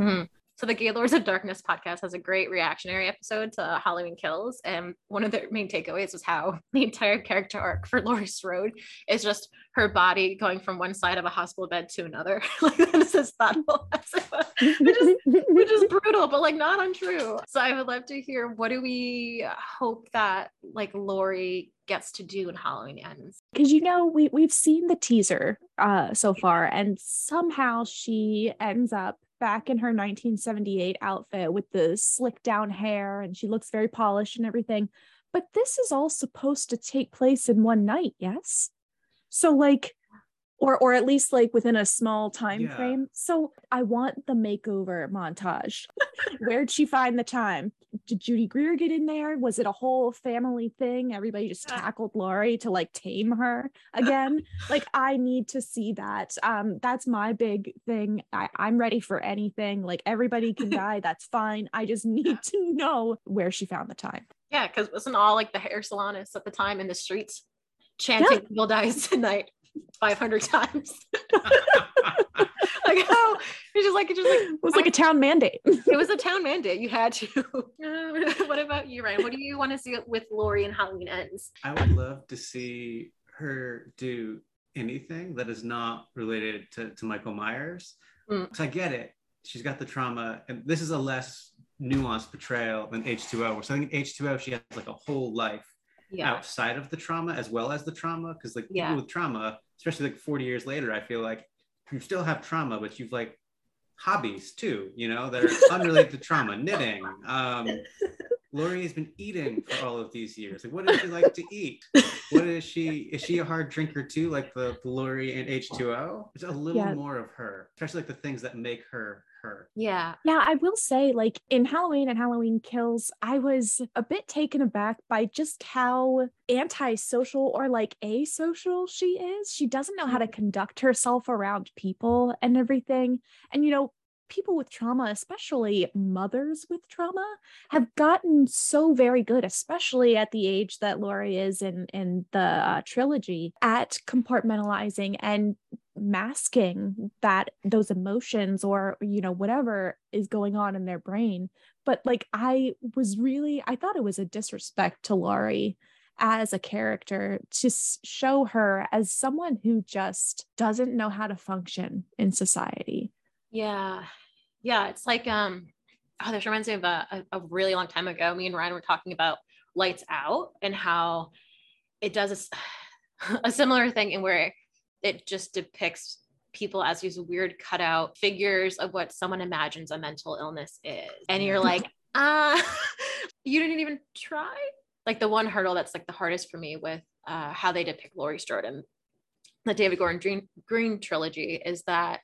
Mhm. So the Gaylords of Darkness podcast has a great reactionary episode to Halloween Kills, and one of their main takeaways was how the entire character arc for Laurie Strode is just her body going from one side of a hospital bed to another. like that is his thought whole episode, which is which is brutal, but like not untrue. So I would love to hear what do we hope that like Laurie gets to do in Halloween ends. because you know we we've seen the teaser uh so far and somehow she ends up back in her 1978 outfit with the slick down hair and she looks very polished and everything. But this is all supposed to take place in one night yes? So like or or at least like within a small time Yeah. frame. So i want the makeover montage. Where'd she find the time? Did judy greer get in there? Was it a whole family thing? Everybody just tackled laurie to like tame her again? Like i need to see that. Um that's my big thing. I, i'm ready for anything. Like everybody can die. That's fine. I just need to know where she found the time. Yeah, because wasn't all like the hair salonists at the time in the streets chanting "Will dies tonight" five hundred times. like how it's just like it's just like it was like a town mandate it was a town mandate. You had to. what about you, Ryan? What do you want to see with Laurie and Halloween ends? I would love to see her do anything that is not related to, to Michael Myers. Mm. 'Cause I get it. She's got the trauma, and this is a less nuanced portrayal than H2O. Where so I think in H2O, she has like a whole life Yeah. outside of the trauma as well as the trauma. Because like Yeah. people with trauma, especially like 40 years later, I feel like you still have trauma, but you've like hobbies too, you know, that are unrelated to trauma, knitting. Um, Laurie has been eating for all of these years. Like, what does she like to eat? What is she? Is she a hard drinker too, like the, the Laurie and H2O? There's a little Yeah. more of her, especially like the things that make her her. Yeah. Yeah, I will say, like in Halloween and Halloween Kills, I was a bit taken aback by just how antisocial or like asocial she is. She doesn't know how to mm-hmm. conduct herself around people and everything. And, you know, people with trauma, especially mothers with trauma, have gotten so very good, especially at the age that Laurie is in, in the uh, trilogy, at compartmentalizing and masking that those emotions or you know whatever is going on in their brain but like i was really i thought it was a disrespect to laurie as a character to show her as someone who just doesn't know how to function in society. Yeah. Yeah. It's like, um, oh, this reminds me of a, a, a really long time ago. Me and Ryan were talking about Lights Out and how it does a similar thing in where it just depicts people as these weird cutout figures of what someone imagines a mental illness is. And you're like, ah, you didn't even try. Like the one hurdle that's like the hardest for me with uh, how they depict Laurie Strode in the David Gordon Green, Green trilogy is that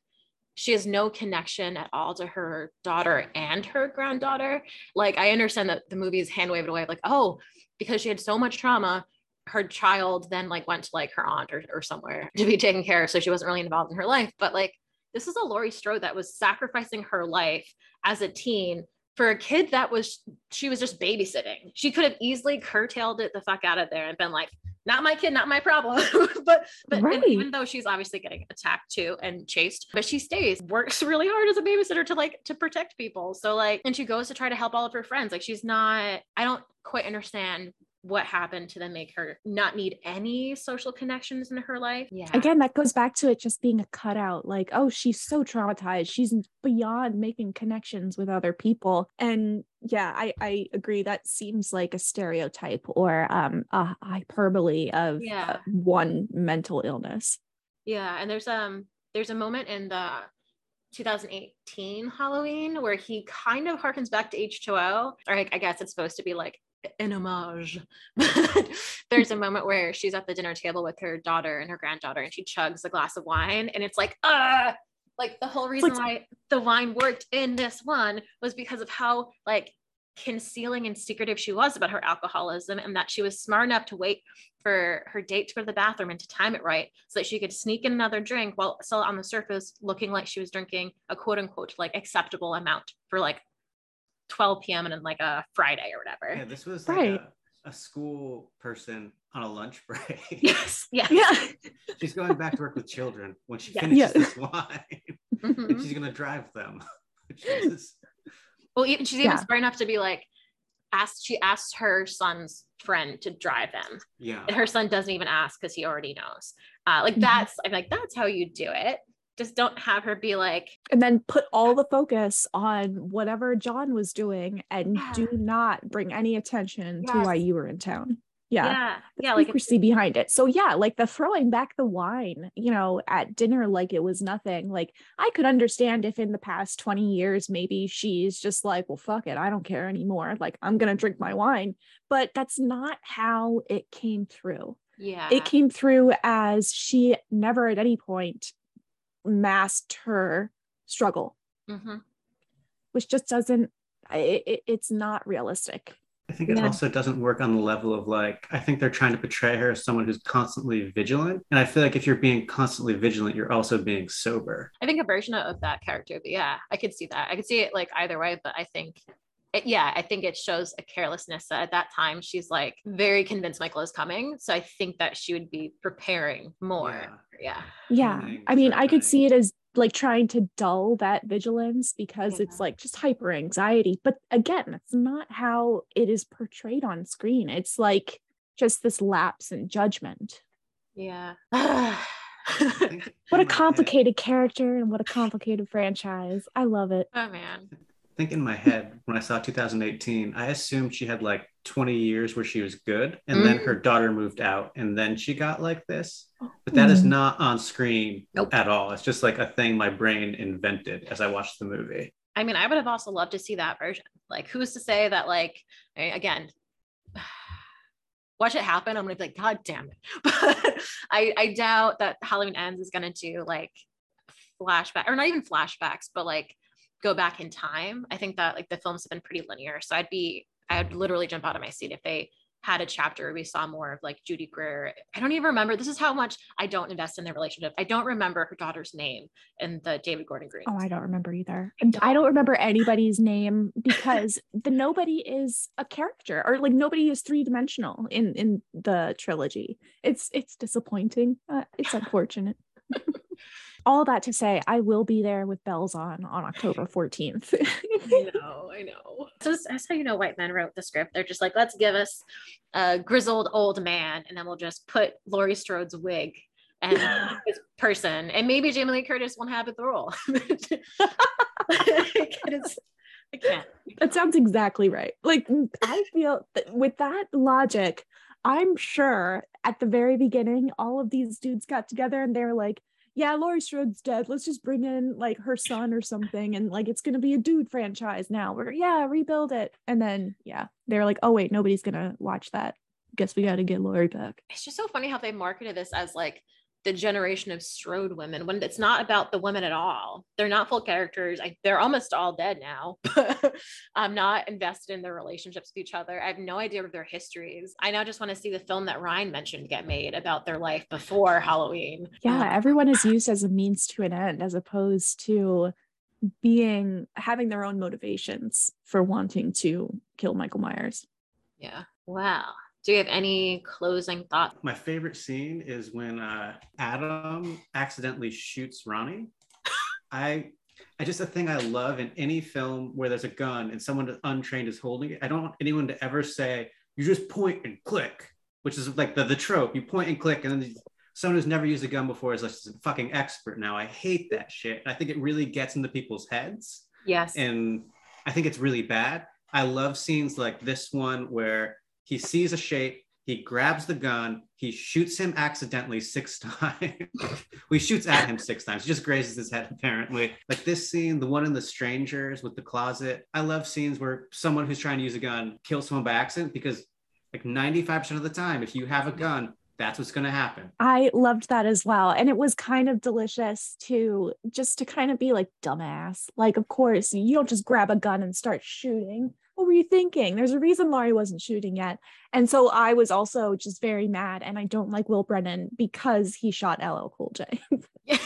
she has no connection at all to her daughter and her granddaughter. Like I understand that the movie is hand waved away, like, oh, because she had so much trauma, her child then like went to like her aunt or, or somewhere to be taken care of. So she wasn't really involved in her life. But like this is a Laurie Strode that was sacrificing her life as a teen for a kid that was she was just babysitting. She could have easily curtailed it the fuck out of there and been like, not my kid, not my problem. but but Right. even though she's obviously getting attacked too and chased, but she stays, works really hard as a babysitter to like to protect people. So like, and she goes to try to help all of her friends. Like she's not. I don't quite understand what happened to then make her not need any social connections in her life. Yeah. Again, that goes back to it just being a cutout. Like, oh, she's so traumatized. She's beyond making connections with other people. And yeah, I, I agree. That seems like a stereotype or um, a hyperbole of uh, Yeah. one mental illness. Yeah, and there's um there's a moment in the 2018 Halloween where he kind of harkens back to H2O, or like, I guess it's supposed to be like an homage. But there's a moment where she's at the dinner table with her daughter and her granddaughter, and she chugs a glass of wine, and it's like, ah, like the whole reason why the wine worked in this one was because of how like concealing and secretive she was about her alcoholism and that she was smart enough to wait for her date to go to the bathroom and to time it right so that she could sneak in another drink while still on the surface looking like she was drinking a quote unquote like acceptable amount for like 12 p.m. and then like a Friday or whatever. Yeah, this was like Right. a, a school person on a lunch break. Yes. Yeah. Yeah. She's going back to work with children when she Yeah. finishes Yeah. this wine. Mhm. and she's gonna drive them. Jesus. Well, even she's even Yeah. smart enough to be like, asked. She asked her son's friend to drive them, Yeah. and her son doesn't even ask because he already knows. Uh, like Mhm. that's I'm like that's how you do it. Just don't have her be like, And then put all ah. the focus on whatever John was doing and Yeah. do not bring any attention to why you were in town. Yeah. yeah, yeah, like secrecy behind it. So yeah, like the throwing back the wine, you know, at dinner like it was nothing. Like I could understand if in the past 20 years maybe she's just like, well fuck it, I don't care anymore. Like I'm going to drink my wine, but that's not how it came through. yeah, It came through as she never at any point masked her struggle, Mhm. which just doesn't it, it- it's not realistic. I think it Yeah. also doesn't work on the level of like, I think they're trying to portray her as someone who's constantly vigilant. And I feel like if you're being constantly vigilant, you're also being sober. I think a version of that character, but yeah, I could see that. I could see it like either way, but I think, it, yeah, I think it shows a carelessness that at that time she's like very convinced Michael is coming. So I think that she would be preparing more. Yeah. Yeah. Yeah. I mean, I could see it as like trying to dull that vigilance because Yeah. it's like just hyper anxiety. But again, that's not how it is portrayed on screen. It's like just this lapse in judgment. Yeah. I think in What a complicated character and what a complicated franchise. I love it. oh man. Think in my head, when I saw 2018, I assumed she had like 20 years where she was good. And then Mm. her daughter moved out and then she got like this. But that is Mm. not on screen Nope. at all. It's just like a thing my brain invented as I watched the movie. I mean, I would have also loved to see that version. Like, who's to say that, like, again, watch it happen. I'm gonna be like, God damn it. But I, I doubt that Halloween Ends is gonna do like flashback or not even flashbacks, but like go back in time. I think that like the films have been pretty linear. So I'd be, I'd literally jump out of my seat if they had a chapter where we saw more of like Judy Greer. I don't even remember. This is how much I don't invest in their relationship. I don't remember her daughter's name in the David Gordon Green. Oh, I don't remember either. And I don't remember anybody's name because the nobody is a character or like nobody is three dimensional in in the trilogy. It's it's disappointing. Uh, it's unfortunate. all that to say, I will be there with bells on on October 14th. I know, I know. So that's how you know white men wrote the script. They're just like, let's give us a grizzled old man, and then we'll just put Laurie Strode's wig and his person, and maybe Jamie Lee Curtis won't have the role. I can't. That sounds exactly right. Like I feel that with that logic, I'm sure at the very beginning, all of these dudes got together and they're like, yeah, Laurie Strode's dead. Let's just bring in like her son or something. And like, it's to be a dude franchise now. We're, yeah, rebuild it. And then, yeah, they're like, oh, wait, nobody's to watch that. Guess we got to get Laurie back. It's just so funny how they marketed this as like the generation of Strode women when it's not about the women at all. They're not full characters. I, they're almost all dead now. I'm not invested in their relationships with each other. I have no idea of their histories. I now just want to see the film that Ryan mentioned get made about their life before Halloween. Yeah, um, everyone is used as a means to an end as opposed to being having their own motivations for wanting to kill Michael Myers. Yeah. Wow do you have any closing thoughts? My favorite scene is when uh, Adam accidentally shoots Ronnie. I I just a thing I love in any film where there's a gun and someone untrained is holding it. I don't want anyone to ever say you just point and click, which is like the, the trope. You point and click, and then someone who's never used a gun before is like a fucking expert now. I hate that shit. I think it really gets into people's heads. Yes. And I think it's really bad. I love scenes like this one where he sees a shape, he grabs the gun, he shoots him accidentally six times. he shoots at him six times, he just grazes his head, apparently. Like this scene, the one in the strangers with the closet. I love scenes where someone who's trying to use a gun kills someone by accident because, like 95% of the time, if you have a gun, that's what's going to happen. I loved that as well. And it was kind of delicious to just to kind of be like, dumbass. Like, of course, you don't just grab a gun and start shooting what were you thinking? There's a reason Laurie wasn't shooting yet. And so I was also just very mad. And I don't like Will Brennan because he shot LL Cool J. yeah.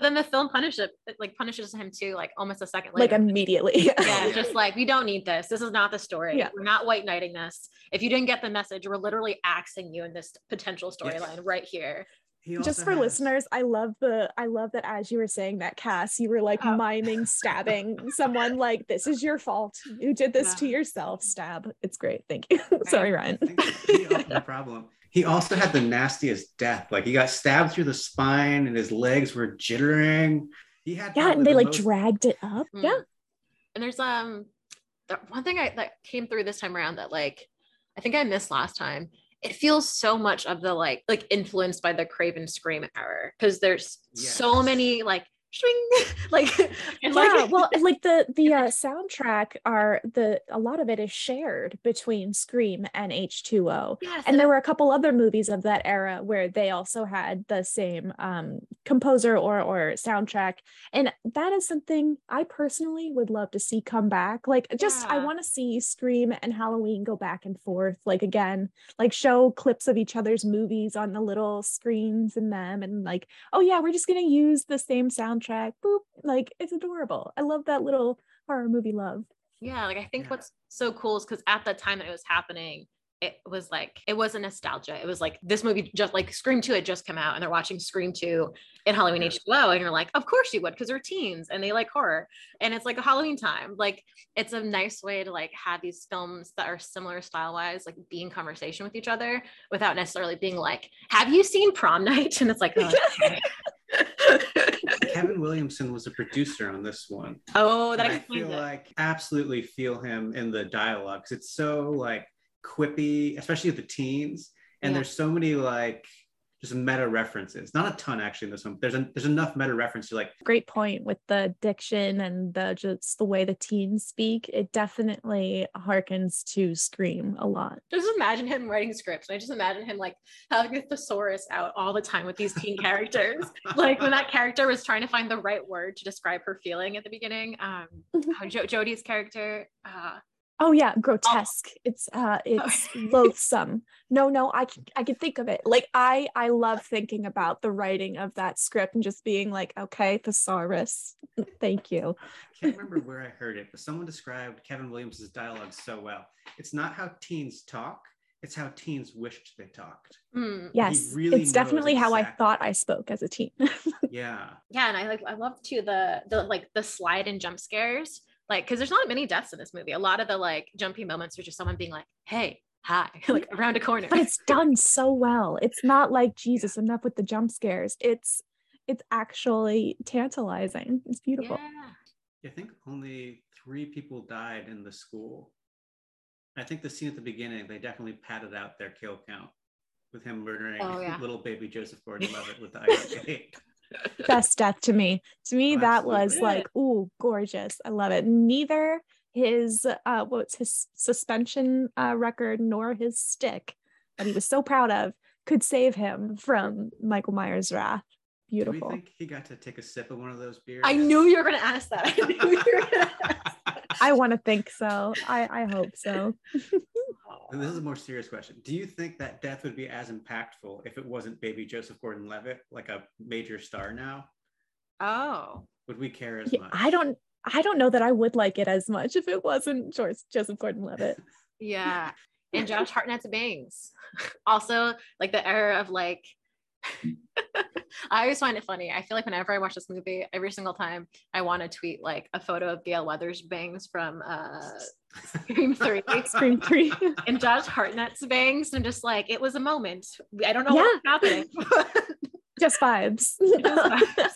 then the film punishes like punishes him too, like almost a second later. Like immediately. yeah, just like we don't need this. This is not the story. Yeah. We're not white knighting this. If you didn't get the message, we're literally axing you in this potential storyline yes. right here just for has... listeners i love the i love that as you were saying that cass you were like oh. miming stabbing someone like this is your fault. You did this yeah. to yourself stab. It's great. Thank you. Sorry ryan. No problem. He also had the nastiest death. Like he got stabbed through the spine and his legs were jittering. He had yeah and they the like most... dragged it up. Mm. yeah. And there's um the one thing i that came through this time around that like i think i missed last time it feels so much of the like like influenced by the Craven Scream era because there's yes. so many like like yeah like, well like the the uh, soundtrack are the a lot of it is shared between scream and h2o yes, and there were a couple other movies of that era where they also had the same um, composer or or soundtrack. And that is something i personally would love to see come back. Like just yeah. i want to see scream and halloween go back and forth like again like show clips of each other's movies on the little screens in them and like oh yeah we're just going to use the same sound soundtrack. Boop. Like it's adorable. I love that little horror movie love. Yeah, like I think yeah. what's so cool is because at the time that it was happening, it was like it wasn't nostalgia. It was like this movie just like Scream 2 had just come out and they're watching Scream 2 in Halloween H2O. And you're like, of course you would, because they're teens and they like horror. And it's like a Halloween time. Like it's a nice way to like have these films that are similar style wise, like be in conversation with each other without necessarily being like, have you seen prom night? And it's like, oh, okay. Kevin Williamson was a producer on this one. Oh, that I feel it. like absolutely feel him in the dialogue because It's so like quippy, especially with the teens. And yeah. there's so many like just meta references. Not a ton actually in this one. There's a, there's enough meta reference to like. Great point with the diction and the just the way the teens speak. It definitely harkens to Scream a lot. Just imagine him writing scripts. I just imagine him like having a thesaurus out all the time with these teen characters. like when that character was trying to find the right word to describe her feeling at the beginning. Um, mm-hmm. jo- Jodi's character. Uh, Oh yeah, grotesque. Oh. It's uh it's loathsome. No, no, I can I can think of it. Like I I love thinking about the writing of that script and just being like, okay, thesaurus. Thank you. I can't remember where I heard it, but someone described Kevin Williams' dialogue so well. It's not how teens talk, it's how teens wished they talked. Mm. Yes, really it's definitely how I exactly- thought I spoke as a teen. Yeah. yeah, I thought I spoke as a teen. Yeah. Yeah, and I like I love too the the like the slide and jump scares. Like, because there's not many deaths in this movie. A lot of the like jumpy moments are just someone being like, "Hey, hi," like around a corner. but it's done so well. It's not like Jesus enough with the jump scares. It's it's actually tantalizing. It's beautiful. Yeah. I think only three people died in the school. I think the scene at the beginning, they definitely padded out their kill count with him murdering Oh, yeah. little baby Joseph Gordon-Levitt with the ice skate. Best death to me. To me, Oh, that was absolutely. like, ooh, gorgeous. I love it. Neither his uh what's his suspension uh record nor his stick that he was so proud of could save him from Michael Myers' wrath. Do we Beautiful. think he got to take a sip of one of those beers? I knew you were gonna ask that. I knew you were gonna ask that. I want to think so. I I hope so. And this is a more serious question. Do you think that death would be as impactful if it wasn't baby Joseph Gordon-Levitt, like a major star now? Oh. Would we care as Yeah, much? I don't I don't know that I would like it as much if it wasn't George Joseph Gordon-Levitt. Yeah. And Josh Hartnett's bangs. Also, like the era of like I always find it funny. I feel like whenever I watch this movie, every single time I want to tweet like a photo of Gale Weathers' bangs from uh Scream 3 Scream 3. and Josh Hartnett's bangs. And just like it was a moment. I don't know Yeah. what's happening. just vibes. vibes.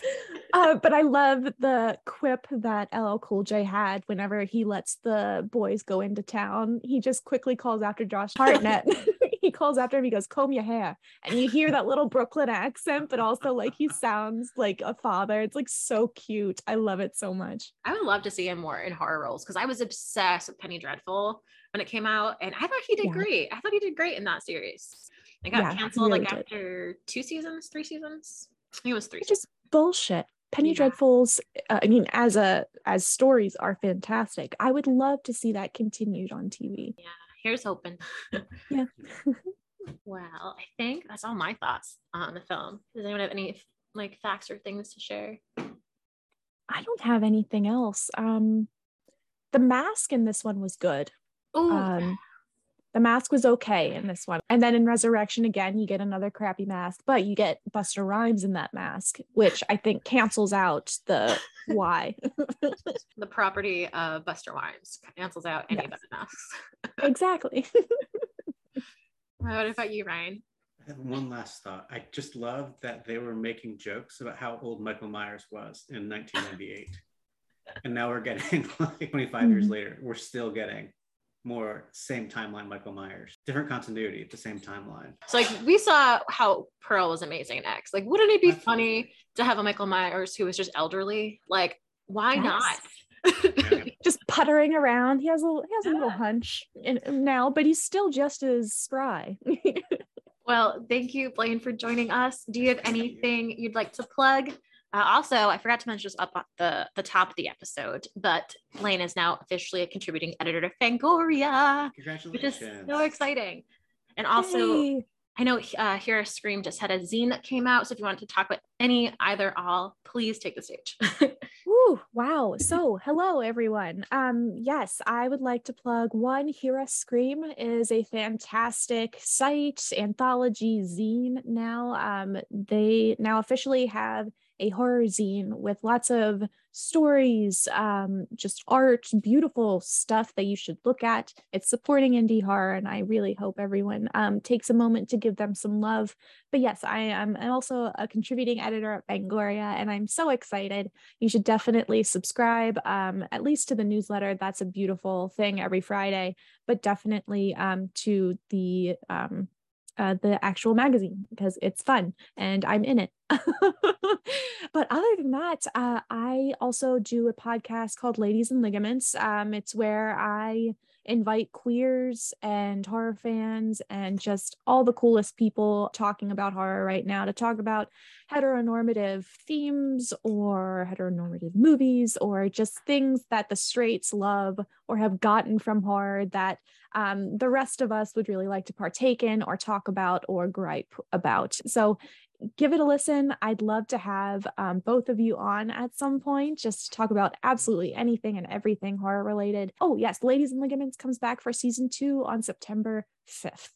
uh, but I love the quip that LL Cool J had whenever he lets the boys go into town. He just quickly calls after Josh Hartnett. Calls after him. He goes, "Comb your hair," and you hear that little Brooklyn accent, but also like he sounds like a father. It's like so cute. I love it so much. I would love to see him more in horror roles because I was obsessed with Penny Dreadful when it came out, and I thought he did Yeah. great. I thought he did great in that series. It got Yeah, canceled really like did. after two seasons, three seasons. It was three. It's just bullshit. Penny Yeah. Dreadfuls. Uh, I mean, as a as stories are fantastic. I would love to see that continued on TV. Here's hoping. Yeah. well, I think that's all my thoughts on the film. Does anyone have any like facts or things to share? I don't have anything else. Um, the mask in this one was good. Oh, Um, the mask was okay in this one, and then in Resurrection again, you get another crappy mask, but you get Busta Rhymes in that mask, which I think cancels out the why. the property of Busta Rhymes cancels out any Yes. of the masks. exactly. what about you, Ryan? I have one last thought. I just love that they were making jokes about how old Michael Myers was in 1998. and now we're getting like 25 years Mhm. later, we're still getting more same timeline Michael Myers, different continuity at the same timeline. So like we saw how Pearl was amazing in X. Like, wouldn't it be Absolutely. funny to have a Michael Myers who was just elderly? Like, why Yes. not? Yeah. Just puttering around. He has a he has a little hunch in, now, but he's still just as spry. Well, thank you, Blaine, for joining us. Do you have anything you'd like to plug? Uh, also, I forgot to mention this up at the, the top of the episode, but Blaine is now officially a contributing editor to Fangoria, which is Congratulations. so exciting. And also, Yay. I know uh, Here Scream just had a zine that came out. So if you want to talk about any, either, all, please take the stage. Woo, wow. So, hello everyone. Um, yes, I would like to plug one Hear Us Scream is a fantastic site, anthology zine now. Um, they now officially have a horror zine with lots of stories, um, just art, beautiful stuff that you should look at. It's supporting indie horror, and I really hope everyone um, takes a moment to give them some love. But yes, I am also a contributing editor at Fangoria, and I'm so excited you should definitely subscribe um, at least to the newsletter that's a beautiful thing every friday but definitely um, to the um, uh, the actual magazine because it's fun and i'm in it. But other than that uh, i also do a podcast called ladies and ligaments. Um, it's where i invite queers and horror fans and just all the coolest people talking about horror right now to talk about heteronormative themes or heteronormative movies or just things that the straights love or have gotten from horror that um, the rest of us would really like to partake in or talk about or gripe about. So give it a listen. I'd love to have um, both of you on at some point just to talk about absolutely anything and everything horror related. Oh, yes, Ladies and Ligaments comes back for season two on September 5th.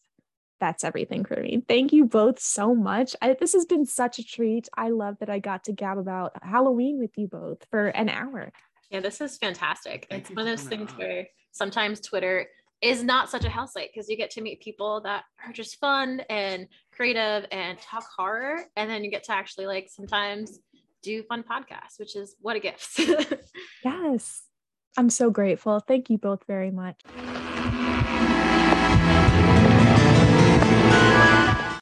that's everything for me. Thank you both so much. I, this has been such a treat. I love that I got to gab about Halloween with you both for an hour. Yeah, this is fantastic. Thank it's one of those things on. where sometimes Twitter is not such a hell site because you get to meet people that are just fun and creative and talk horror. And then you get to actually like sometimes do fun podcasts, which is what a gift. Yes. I'm so grateful. Thank you both very much.